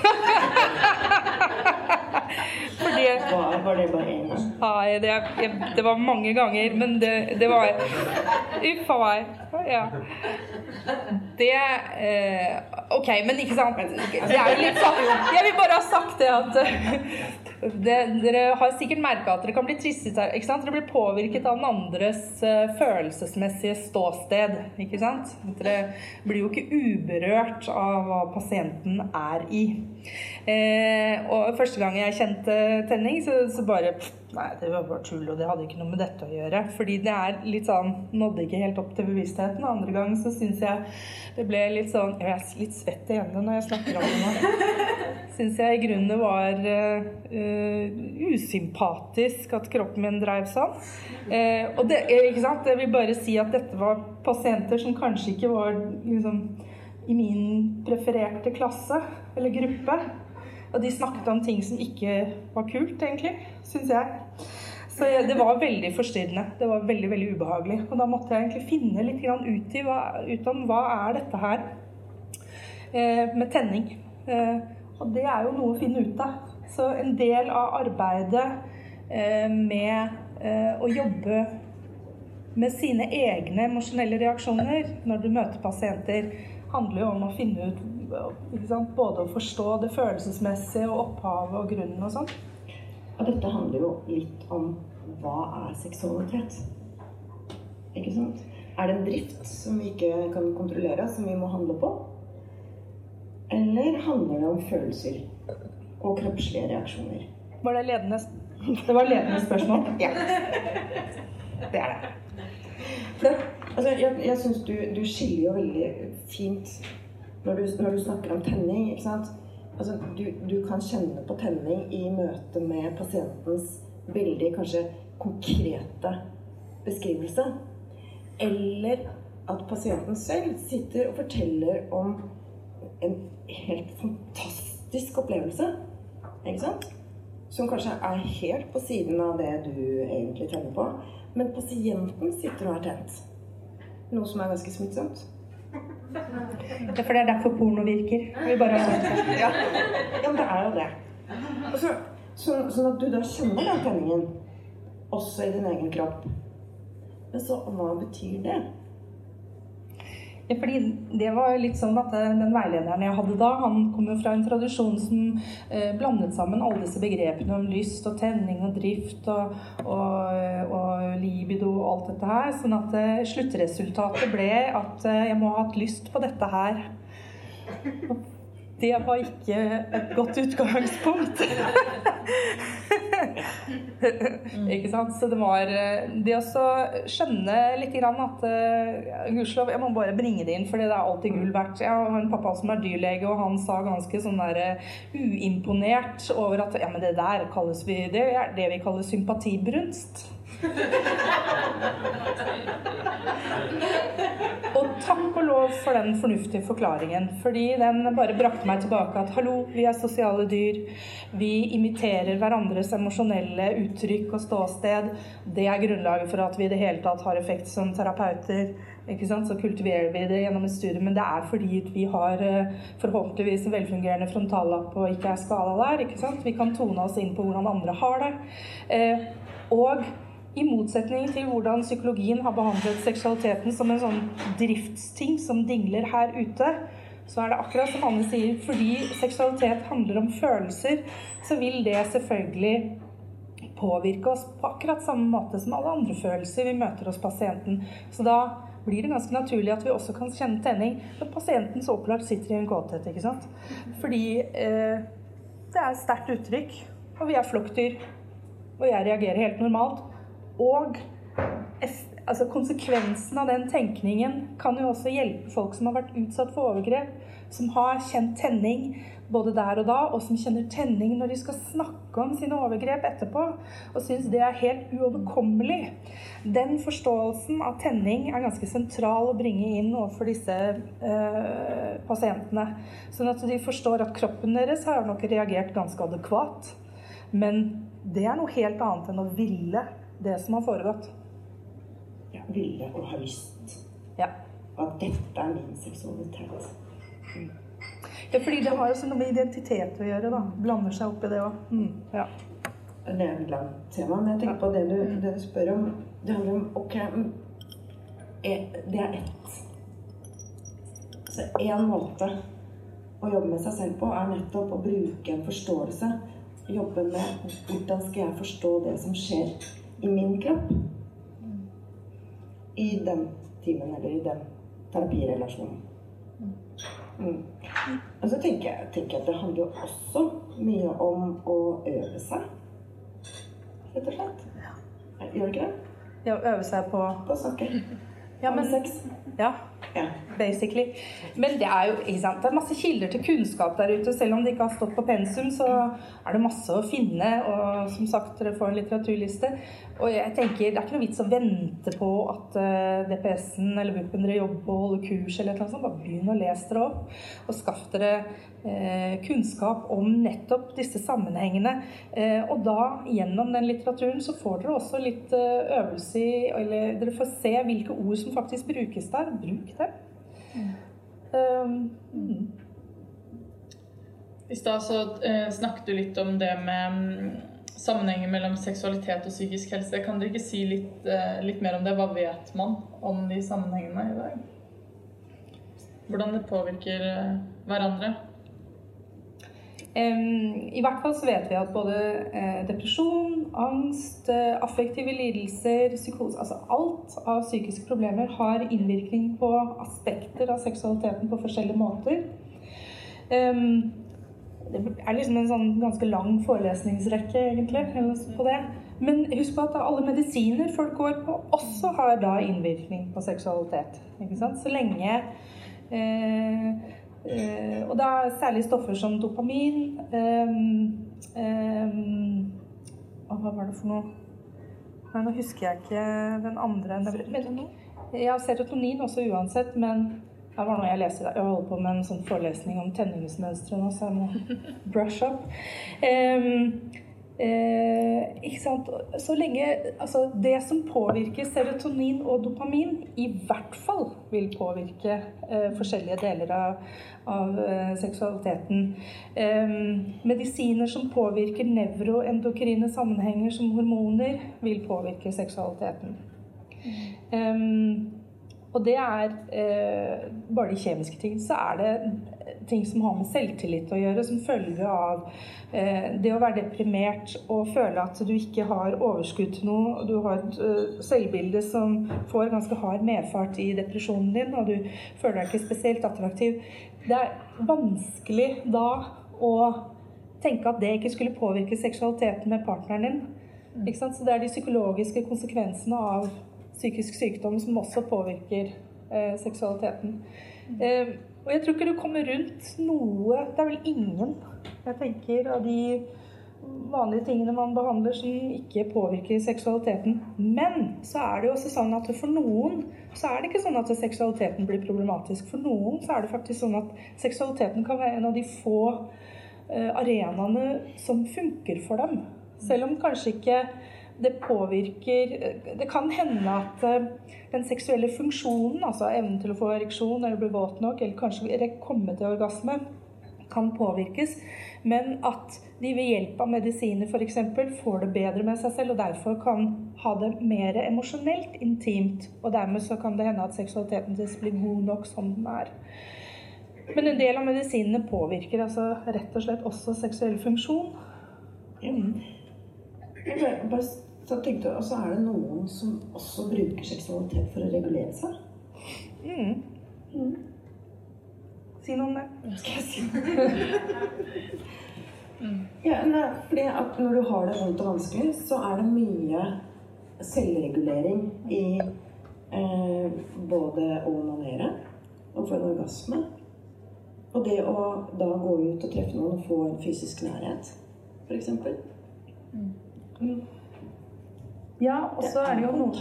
Fordi Var, var det bare én gang? Nei, det, jeg, det var mange ganger, men det, det var Uff a meg. Ja. Det eh, OK, men ikke sant Det er jo litt sånn Jeg vil bare ha sagt det at det, Dere har sikkert merka at dere kan bli triste. Ikke sant? Dere blir påvirket av den andres eh, følelsesmessige ståsted. Ikke sant? Dere blir jo ikke uberørt av hva pasienten er i. Eh, og første gang jeg kjente tenning, så, så bare pff, Nei, det var bare tull, og det hadde ikke noe med dette å gjøre. Fordi det er litt sånn Nådde ikke helt opp til bevisstheten. Andre gang så syns jeg det ble litt sånn Jeg er litt svett i hendene når jeg snakker om det nå. Syns jeg i grunnen var eh, usympatisk at kroppen min dreiv sånn. Uh, og det, ikke sant? Jeg vil bare si at dette var pasienter som kanskje ikke var liksom i min prefererte klasse eller gruppe. Og de snakket om ting som ikke var kult, egentlig, syns jeg. Så det var veldig forstyrrende. Det var veldig veldig ubehagelig. Og da måtte jeg egentlig finne litt ut, i ut om hva er dette her eh, med tenning. Eh, og det er jo noe å finne ut av. Så en del av arbeidet eh, med å jobbe med sine egne emosjonelle reaksjoner når du møter pasienter, handler jo om å finne ut? Både å forstå det følelsesmessige og opphavet og grunnen og sånn. Og dette handler jo litt om hva er seksualitet? Ikke sant? Er det en drift som vi ikke kan kontrollere, som vi må handle på? Eller handler det om følelser og kroppslige reaksjoner? Var det ledende Det var ledende spørsmål. Ja. Det er det. For det, altså, jeg jeg syns du, du skiller jo veldig fint når du, når du snakker om tenning. ikke sant? Altså, du, du kan kjenne på tenning i møte med pasientens veldig kanskje konkrete beskrivelse. Eller at pasienten selv sitter og forteller om en helt fantastisk opplevelse. Ikke sant? Som kanskje er helt på siden av det du egentlig tenner på. Men pasienten sitter og er tent. Noe som er ganske smittsomt. Ja, for det er derfor porno virker. Vi bare. Ja, ja men det er jo det. Så, så, sånn at du da kjenner den tenningen også i din egen kropp. Men så hva betyr det? Ja, fordi det var litt sånn at eh, Den veilederen jeg hadde da, han kom jo fra en tradisjon som eh, blandet sammen alle disse begrepene om lyst og tenning og drift og, og, og libido og alt dette her. Sånn at eh, sluttresultatet ble at eh, jeg må ha hatt lyst på dette her. Det var ikke et godt utgangspunkt. ikke sant? Så det var eh, det å skjønne litt grann at uh, Gudskjelov, jeg må bare bringe det inn, fordi det er alltid gull verdt. Jeg har en pappa som er dyrlege, og han sa ganske sånn der uh, uimponert over at ja, men det der kalles vi Det er det vi kaller sympatibrunst. Og takk og lov for den fornuftige forklaringen. Fordi den bare brakte meg tilbake at hallo, vi er sosiale dyr. Vi imiterer hverandres emosjonelle uttrykk og ståsted. Det er grunnlaget for at vi i det hele tatt har effekt som terapeuter. Ikke sant? Så kultiverer vi det gjennom et studie, men det er fordi vi har eh, forhåpentligvis en velfungerende frontallapp og ikke er skala der. ikke sant? Vi kan tone oss inn på hvordan andre har det. Eh, og i motsetning til hvordan psykologien har behandlet seksualiteten som en sånn driftsting som dingler her ute, så er det akkurat som Anne sier, fordi seksualitet handler om følelser, så vil det selvfølgelig påvirke oss på akkurat samme måte som alle andre følelser vi møter hos pasienten. Så da blir det ganske naturlig at vi også kan kjenne tenning når pasienten så opplagt sitter i en kåthet. ikke sant? Fordi eh, det er et sterkt uttrykk, og vi er flokkdyr. Og jeg reagerer helt normalt. Og altså, konsekvensen av den tenkningen kan jo også hjelpe folk som har vært utsatt for overgrep, som har kjent tenning både der og da, og som kjenner tenning når de skal snakke om sine overgrep etterpå, og syns det er helt uoverkommelig. Den forståelsen av tenning er ganske sentral å bringe inn overfor disse eh, pasientene. Sånn at de forstår at kroppen deres har nok reagert ganske adekvat. Men det er noe helt annet enn å ville det som har foregått. Ja, ville og har lyst. Ja. At dette er min seksualitet. Mm. Ja, fordi det har jo noe med identitet å gjøre, da. Blander seg opp i det òg. Mm. Ja. Det er et langt tema, men jeg tenker på det du, det du spør om. Det handler om Ok, mm, det er ett. Så én måte å jobbe med seg selv på er nettopp å bruke en forståelse. Jobbe med hvordan skal jeg forstå det som skjer i min kropp i den timen eller i den terapirelasjonen. Mm. Og så tenker jeg, tenker jeg, at det handler jo også mye om å øve seg. Rett og slett. Gjør det ikke det? Ja, øve seg på På saker. Ja, men, sex. Ja, basically. Men det er jo ikke sant? Det er masse kilder til kunnskap der ute. Selv om det ikke har stått på pensum, så er det masse å finne. Og som sagt, dere får en litteraturliste. Og jeg tenker, det er ikke noe vits å vente på at eh, DPS-en eller BUP-en dere jobber på, holder kurs eller noe sånt. Bare begynn å lese dere opp, og skaff dere uh, kunnskap om nettopp disse sammenhengene. Uh, og da, gjennom den litteraturen, så får dere også litt øvelse i Eller dere får se hvilke ord som faktisk brukes der. Bruk dem. Um, mm. I stad så uh, snakket du litt om det med um, sammenhengen mellom seksualitet og psykisk helse. Kan dere ikke si litt, uh, litt, mer om det? Hva vet man om de sammenhengene i dag? Hvordan det påvirker eh, hverandre? I hvert fall så vet vi at både eh, depresjon, angst, eh, affektive lidelser, psykose Altså alt av psykiske problemer har innvirkning på aspekter av seksualiteten på forskjellige måter. Det er liksom en sånn ganske lang forelesningsrekke, egentlig, på det. Men husk på at alle medisiner folk går på, også har da innvirkning på seksualitet. Så lenge Eh, og da særlig stoffer som dopamin um, um, hva var det for noe? Nei, nå husker jeg ikke den andre. Serotonin? ja, serotonin også uansett, men det var noe jeg leste Jeg holder på med en sånn forelesning om tenningsmønstre nå, så jeg må brush up. Um, Eh, ikke sant? Så lenge Altså, det som påvirker serotonin og dopamin, i hvert fall vil påvirke eh, forskjellige deler av, av eh, seksualiteten. Medisiner som påvirker nevroendokrine sammenhenger som hormoner, vil påvirke seksualiteten. Mm. Og det er eh, bare de kjemiske ting. Så er det ting som har med selvtillit å gjøre, som følge av eh, det å være deprimert og føle at du ikke har overskudd til noe. Du har et uh, selvbilde som får ganske hard medfart i depresjonen din, og du føler deg ikke spesielt attraktiv. Det er vanskelig da å tenke at det ikke skulle påvirke seksualiteten med partneren din. Så det er de psykologiske konsekvensene av psykisk sykdom som også påvirker eh, seksualiteten. Eh, og jeg tror ikke du kommer rundt noe Det er vel ingen jeg tenker, av de vanlige tingene man behandler som ikke påvirker seksualiteten. Men så er det jo også sånn at for noen så er det ikke sånn at seksualiteten blir problematisk. For noen så er det faktisk sånn at seksualiteten kan være en av de få uh, arenaene som funker for dem. Selv om kanskje ikke det påvirker Det kan hende at eh, den seksuelle funksjonen, altså evnen til å få ereksjon eller bli våt nok, eller kanskje komme til orgasme, kan påvirkes. Men at de ved hjelp av medisiner f.eks. får det bedre med seg selv, og derfor kan ha det mer emosjonelt intimt. Og dermed så kan det hende at seksualiteten deres blir god nok som den er. Men en del av medisinene påvirker altså rett og slett også seksuell funksjon. Mm. Bare så tenkte jeg, Og så er det noen som også bruker seksualitet for å regulere seg. Mm. Mm. Si noe om det. Hva skal jeg si? ja, nei, fordi at når du har det vondt og vanskelig, så er det mye selvregulering i eh, både å onanere og få en orgasme. Og det å da gå ut og treffe noen og få en fysisk nærhet, f.eks. Mm. Mm. Ja, og så er det jo noen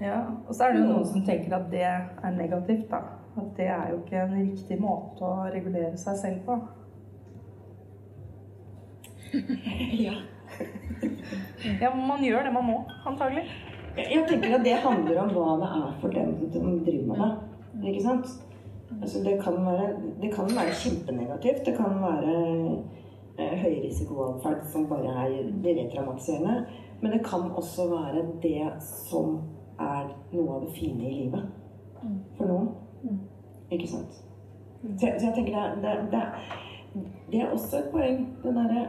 ja, og så er det jo noen som tenker at det er negativt, da. At det er jo ikke en riktig måte å regulere seg selv på. ja. ja, man gjør det man må, antagelig. Jeg tenker at det handler om hva det er for dem som driver med det. Ikke sant? Altså, det, kan være, det kan være kjempenegativt. Det kan være eh, høyrisikoatferd som bare er retraumatiserende. Men det kan også være det som er noe av det fine i livet mm. for noen. Mm. Ikke sant? Så, så jeg tenker det, det, det, det, er også et poeng, den derre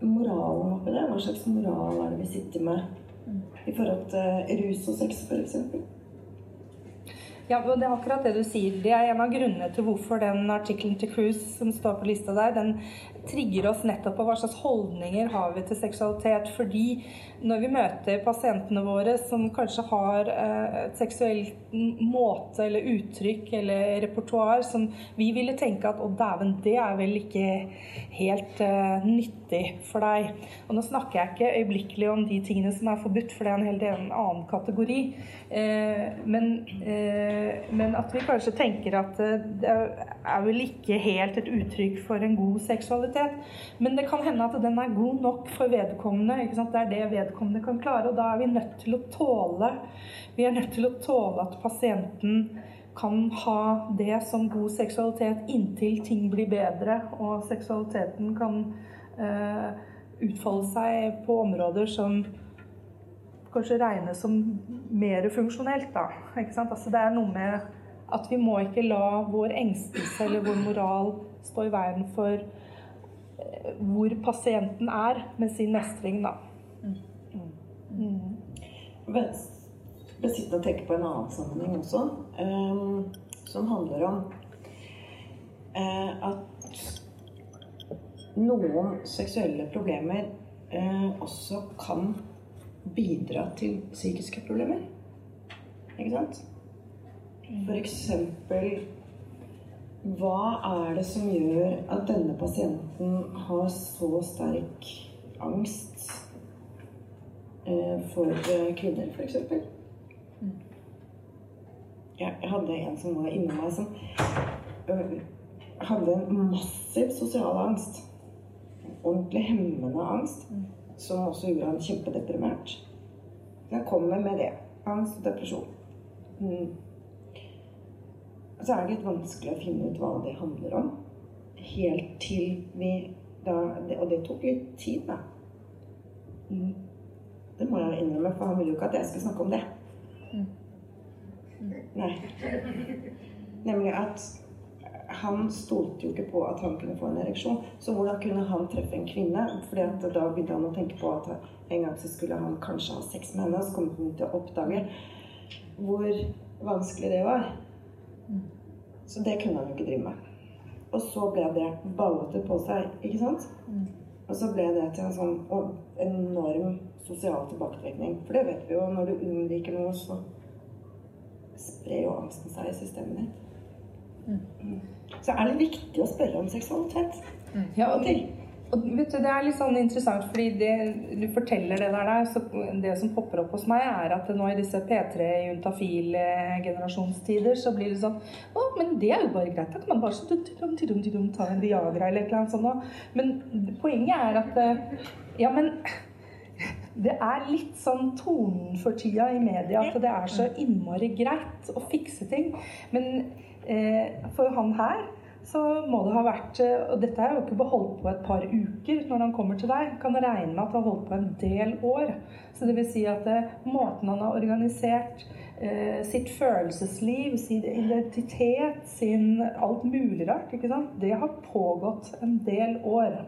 moralen oppi det. Hva slags moral er det vi sitter med mm. i forhold til rus og sex, f.eks.? Ja, og Det er akkurat det du sier. Det er en av grunnene til hvorfor den artikkelen til Cruise som står på lista der, den trigger oss nettopp på hva slags holdninger har vi til seksualitet. Fordi når vi møter pasientene våre som kanskje har eh, et seksuelt måte eller uttrykk eller repertoar som vi ville tenke at å dæven, det er vel ikke helt uh, nyttig for deg. Og nå snakker jeg ikke øyeblikkelig om de tingene som er forbudt, for det er en helt annen kategori. Uh, men, uh, men, at vi kanskje tenker at det er vel ikke helt et uttrykk for en god seksualitet. Men det kan hende at den er god nok for vedkommende. Det er det vedkommende kan klare. Og da er vi nødt til å tåle Vi er nødt til å tåle at pasienten kan ha det som god seksualitet inntil ting blir bedre, og seksualiteten kan eh, utfolde seg på områder som kanskje regnes som mer funksjonelt. Da. Altså, det er noe med at vi må ikke la vår engstelse eller vår moral stå i veien for uh, hvor pasienten er med sin mestring. Da. Mm. Mm Jeg sitter og tenker på en annen sammenheng også, um, som handler om uh, at noen seksuelle problemer uh, også kan bidra til psykiske problemer. Ikke sant? Eksempel Hva er det som gjør at denne pasienten har så sterk angst uh, for kvinner, f.eks.? jeg hadde en som var inni meg, som øh, hadde en massiv sosial angst. Ordentlig hemmende angst. Som også gjorde han kjempedeprimert. Jeg kommer med det. Angst og depresjon. Så er det litt vanskelig å finne ut hva det handler om. Helt til vi da Og det tok litt tid, da. Mm. Det må jeg innrømme, for han ville jo ikke at jeg skulle snakke om det. Mm. Nei. Nemlig at han stolte jo ikke på at han kunne få en ereksjon. Så hvordan kunne han treffe en kvinne? Fordi at da begynte han å tenke på at en gang så skulle han kanskje ha sex med henne, og så kom han til å oppdage hvor vanskelig det var. Så det kunne han jo ikke drive med. Og så ble det ballete på seg, ikke sant? Og så ble det til en sånn enorm sosial tilbaketrekning. For det vet vi jo, når du unnviker noe, så sprer jo angsten seg i systemet ditt. Mm. Så er det viktig å spørre om seksualitet. Ja, og det, og vet du, det er litt sånn interessant, fordi det du forteller det der, så det som popper opp hos meg, er at nå i disse P3-juntafil-generasjonstider så blir det sånn Å, men det er jo bare greit. Da kan man bare så, ta en Viagra eller et eller annet sånt. Men poenget er at Ja, men det er litt sånn tonen for tida i media at det er så innmari greit å fikse ting. Men eh, for han her så må det ha vært Og dette er jo ikke beholdt på et par uker når han kommer til deg. Kan regne med at det har holdt på en del år. Så det vil si at det, måten han har organisert eh, sitt følelsesliv, sin identitet, sin alt mulig rart, ikke sant? det har pågått en del år.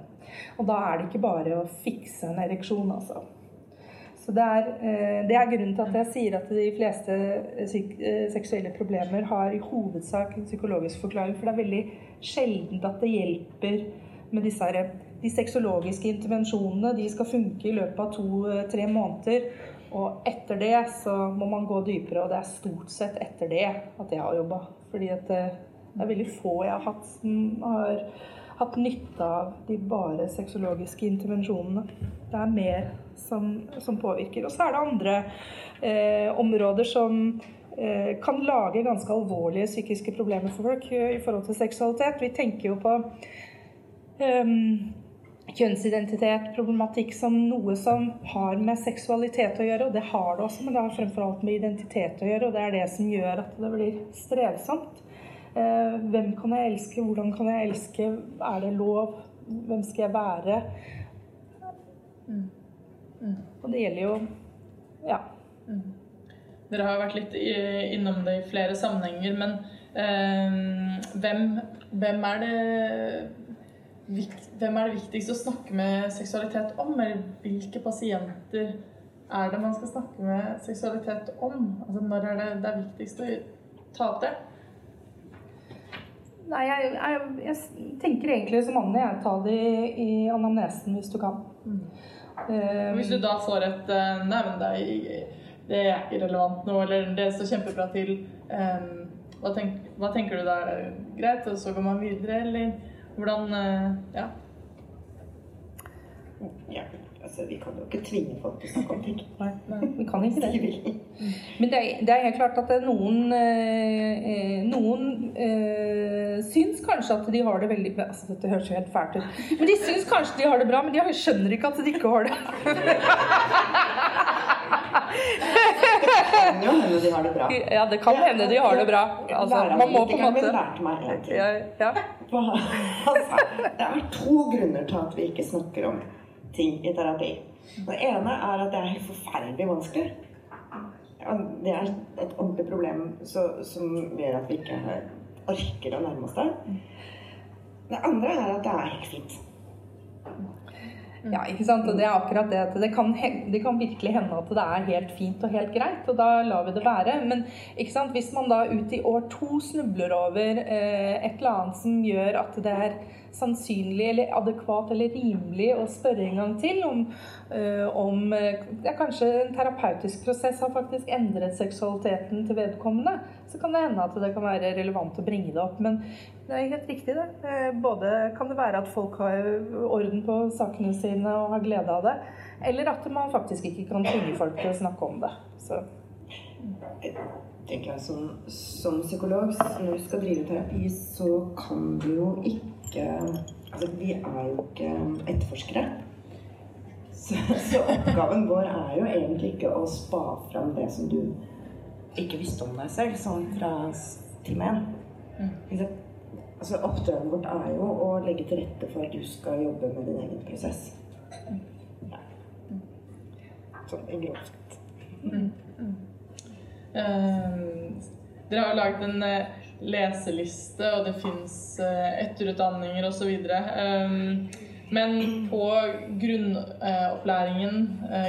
Og da er det ikke bare å fikse en ereksjon, altså. Så det er, det er, grunnen til at jeg sier at de fleste seksuelle problemer har i hovedsak en psykologisk forklaring. For det er veldig sjeldent at det hjelper med disse her, De sexologiske intervensjonene de skal funke i løpet av to-tre måneder. Og etter det så må man gå dypere, og det er stort sett etter det at jeg har jobba. Fordi at det er veldig få jeg har hatt som har hatt nytte av de bare sexologiske intervensjonene. Det er mer som, som påvirker. Og så er det andre eh, områder som eh, kan lage ganske alvorlige psykiske problemer for folk i forhold til seksualitet. Vi tenker jo på eh, kjønnsidentitet, problematikk som noe som har med seksualitet å gjøre. Og det har det også, men det har fremfor alt med identitet å gjøre. Og det er det som gjør at det blir strevsomt. Eh, hvem kan jeg elske? Hvordan kan jeg elske? Er det lov? Hvem skal jeg være? Mm. Mm. Og det gjelder jo Ja. Mm. Dere har vært litt innom det i flere sammenhenger, men eh, hvem, hvem, er det hvem er det viktigst å snakke med seksualitet om? Eller hvilke pasienter er det man skal snakke med seksualitet om? Altså, når er det, det er viktigst å ta opp det? Nei, jeg, jeg, jeg, tenker egentlig som Anne, jeg tar det i, i anamnesen hvis du kan. Mm. Um, hvis du da får et uh, Nei, men det er, det er ikke relevant nå, eller det står kjempebra til. Um, hva, tenk, hva, tenker du da er det greit, og så går man videre, eller hvordan uh, Ja. ja. Altså, vi kan jo ikke tvinge folk til å snakke om ting. Nei, nei, vi kan ikke det. Men det er, det er helt klart at noen, eh, noen eh, syns kanskje at de har det veldig bra. Altså, dette høres jo helt fælt ut. Men de syns kanskje de har det bra, men de skjønner ikke at de ikke har det. det kan jo hende de har det bra. Ja, det kan hende de har det bra. Altså, man må på en måte lærte meg en ting. Ja, ja. Altså, det er to grunner til at vi ikke snakker om ting i terapi. Det ene er at det er helt forferdelig vanskelig. Det er et ordentlig problem så, som gjør at vi ikke orker å nærme oss det. Det andre er at det er helt fint. Ja, ikke sant? Og det er akkurat det det kan, det kan, virkelig hende at det er helt fint og helt greit, og da lar vi det være. Men ikke sant? hvis man da ut i år to snubler over eh, et eller annet som gjør at det er sannsynlig eller adekvat eller rimelig å spørre en gang til om, eh, om uh, ja, kanskje en terapeutisk prosess har faktisk endret seksualiteten til vedkommende, så kan det hende at det kan være relevant å bringe det opp. Men det er helt riktig, det. Uh, både kan det være at folk har orden på sakene sine og har glede av det, eller at man faktisk ikke kan tvinge folk til å snakke om det. Så. tenker jeg som, som psykolog, når du skal drive terapi, så kan du jo ikke Altså, vi er jo ikke etterforskere. Så, så, oppgaven vår er jo egentlig ikke å spa fram det som du ikke visste om deg selv, sånn fra time én. Mm. Altså, oppdraget vårt er jo å legge til rette for at du skal jobbe med din egen prosess. Ja. Sånn grovt. Mm. Uh, Dere har jo laget en uh, leseliste, og det fins etterutdanninger osv. Um, men på grunnopplæringen,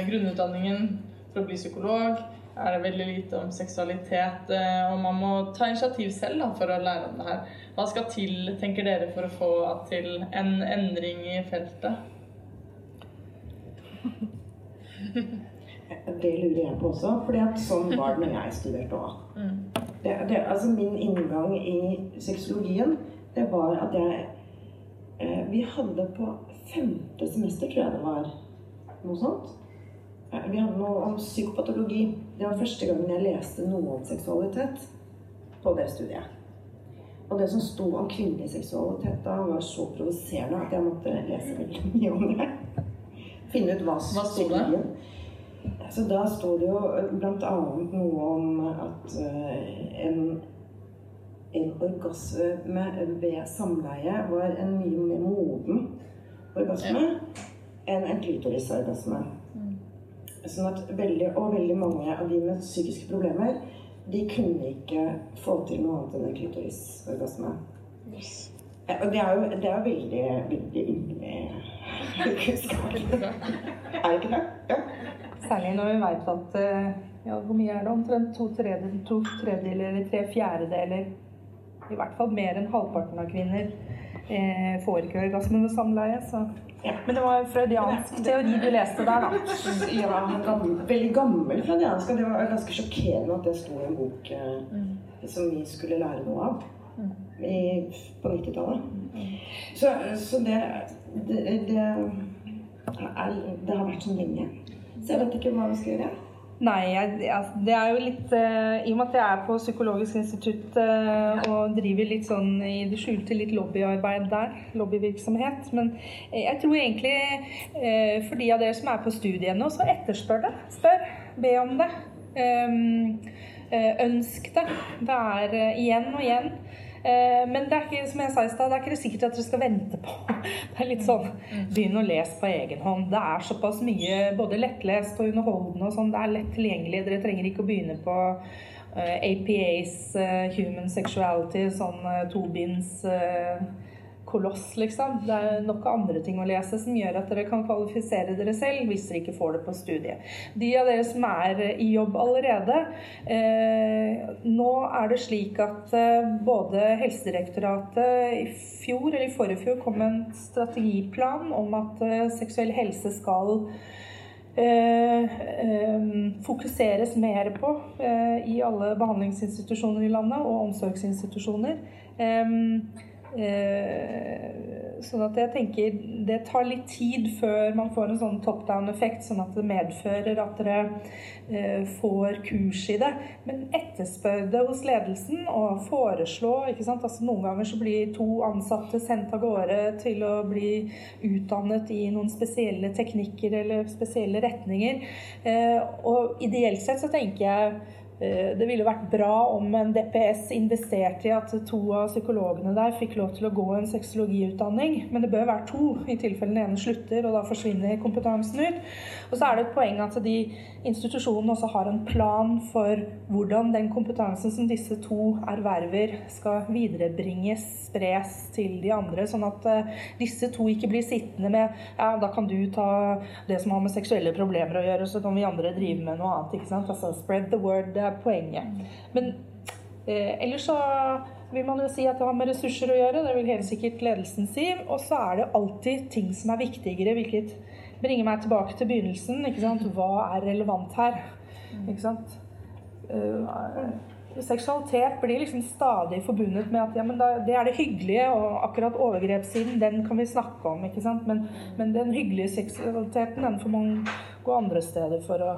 grunnutdanningen for å bli psykolog, er det veldig lite om seksualitet. Og man må ta initiativ selv da, for å lære om det her. Hva skal til, tenker dere, for å få til en endring i feltet? Det lurer jeg på også, for sånn var det når jeg studerte òg. Mm. altså min inngang i sexologien, det var at jeg eh, Vi hadde på femte semester, tror jeg det var, noe sånt. Eh, vi hadde noe om psykopatologi. Det var første gangen jeg leste noe om seksualitet på det studiet. Og det som sto om kvinnelig seksualitet da, var så provoserende at jeg måtte lese veldig mye om det. Finne ut hva som sto det? Så da sto det jo bl.a. noe om at uh, en, en orgasme ved samleie var en mye mer moden orgasme enn en klitorisorgasme. Sånn at veldig, og veldig mange av de med psykiske problemer de kunne ikke få til noe annet enn en klitorisorgasme. Yes. Og det er jo, det er veldig, veldig underlig kunnskap. er det ikke det? Ja. Særlig når vi vet at eh, ja, hvor mye er det? Omtrent to tredjedeler, to tredjedeler eller tre fjerdedeler, i hvert fall mer enn halvparten av kvinner, eh, får ikke orgasme med samleie. Så. Ja. Men det var freudiansk teori du leste der, da. Ja, gammel, veldig gammel freudiansk. Og det var ganske sjokkerende at det sto i en bok eh, mm. som vi skulle lære noe av mm. i, på 90-tallet. Mm. Så, så det, det, det, er, det har vært sånn lenge. Så jeg vet ikke hva vi skal gjøre. Nei, jeg, altså, det er jo litt uh, I og med at jeg er på Psykologisk institutt uh, og driver litt sånn i det skjulte litt lobbyarbeid der, lobbyvirksomhet. Men jeg tror egentlig uh, for de av dere som er på studiet nå, så etterspør det. Spør. Be om det. Um, ønsk det. Det er igjen og igjen. Eh, men det er ikke som jeg sa i sted, det er ikke sikkert at dere skal vente på. Det er litt sånn Begynn å lese på egen hånd. Det er såpass mye både lettlest og underholdende og sånn. Det er lett tilgjengelig. Dere trenger ikke å begynne på eh, APAs eh, Human Sexuality, sånn tobinds koloss, liksom. Det er nok andre ting å lese som gjør at dere kan kvalifisere dere selv hvis dere ikke får det på studiet. De av dere som er i jobb allerede eh, Nå er det slik at eh, både Helsedirektoratet i fjor eller i forrige fjor kom en strategiplan om at eh, seksuell helse skal Eh, eh, fokuseres mer på eh, i alle behandlingsinstitusjoner i landet og omsorgsinstitusjoner. Eh, sånn at jeg tenker det tar litt tid før man får en sånn top down-effekt, sånn at det medfører at dere eh, får kurs i det. Men etterspør det hos ledelsen og foreslå ikke sant? Altså, Noen ganger så blir to ansatte sendt av gårde til å bli utdannet i noen spesielle teknikker eller spesielle retninger. Eh, og ideelt sett så tenker jeg Eh, det ville vært bra om en DPS investerte i at to av psykologene der fikk lov til å gå en sexologiutdanning. Men det bør være to, i tilfelle den ene slutter, og da forsvinner kompetansen ut. Og så er det et poeng at de institusjonene også har en plan for hvordan den kompetansen som disse to erverver, skal viderebringes, spres til de andre. Sånn at eh, disse to ikke blir sittende med ja, da kan du ta det som har med seksuelle problemer å gjøre, så kan vi andre drive med noe annet. ikke sant? Altså spread the word. Det er poenget. Men eh, ellers så vil man jo si at det har med ressurser å gjøre. Det vil helt sikkert ledelsen si. Og så er det alltid ting som er viktigere, hvilket bringer meg tilbake til begynnelsen. ikke sant? Hva er relevant her? Ikke sant? Uh, seksualitet blir liksom stadig forbundet med at ja, men da, det er det hyggelige, og akkurat overgrepssiden, den kan vi snakke om. ikke sant? Men, men den hyggelige seksualiteten, den får man gå andre steder for å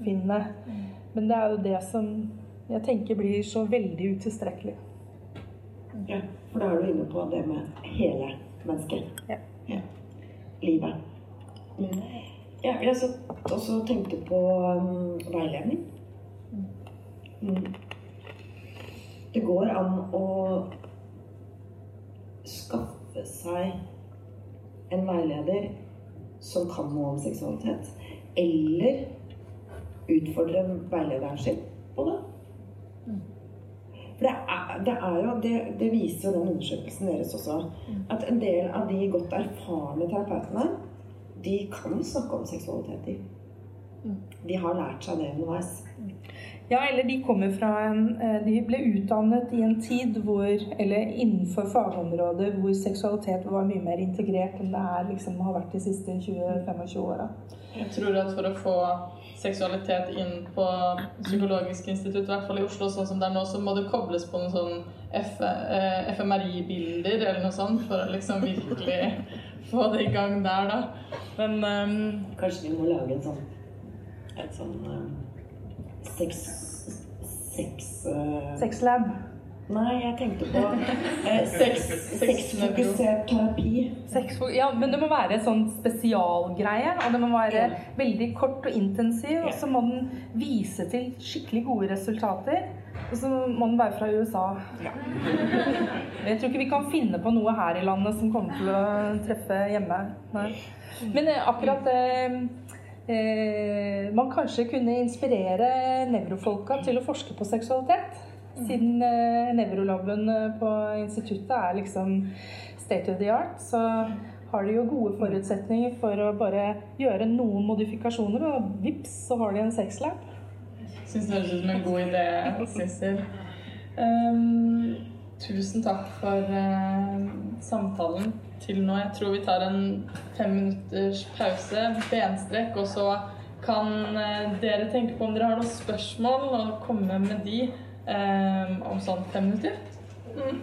finne. Men det er jo det som jeg tenker blir så veldig utilstrekkelig. Ja, for da er du inne på det med hele mennesket. Ja. ja. Livet. Mm. Ja, jeg satt også og tenkte på um, veiledning. Mm. Det går an å skaffe seg en veileder som kan noe om seksualitet. Eller utfordre veilederen sin på det. For det er, det er jo det, det viser jo den undersøkelsen deres også. At en del av de godt erfarne terapeutene, de kan snakke om seksualitet. De. De har lært seg det underveis. Ja, eller de kommer fra en eh, De ble utdannet i en tid hvor Eller innenfor fagområder hvor seksualitet var mye mer integrert enn det er liksom har vært de siste 20-25 åra. Jeg tror at for å få seksualitet inn på Psykologisk institutt, i hvert fall i Oslo, sånn som det er nå, så må det kobles på noen sånn F eh, FMRI-bilder eller noe sånt for å liksom virkelig få det i gang der, da. Men um, Kanskje vi må lage en sånn et sånn sex... Sex... Uh, Sexlab. Nei, jeg tenkte på uh, sex, sexfokusert terapi. Sex, ja, men det må være en sånn spesialgreie. Og det må være Ja. veldig kort og intensiv. Og så må den vise til skikkelig gode resultater. Og så må den være fra USA. Ja. Jeg tror ikke vi kan finne på noe her i landet som kommer til å treffe hjemme. Nei. Men akkurat akkurat eh, eh, Man kanskje kunne inspirere nevrofolka til å forske på seksualitet. Siden eh, nevrolaben på instituttet er liksom state of the art, så har de jo gode forutsetninger for å bare gjøre noen modifikasjoner, og vips, så har de en sexlab. syns det høres ut som en god idé, Sissel. Um, tusen takk for uh, samtalen til nå. Jeg tror vi tar en fem minutters pause, benstrekk, og så kan eh, dere tenke på om dere har noen spørsmål, og komme med de eh, om sånn fem minutter. Mm.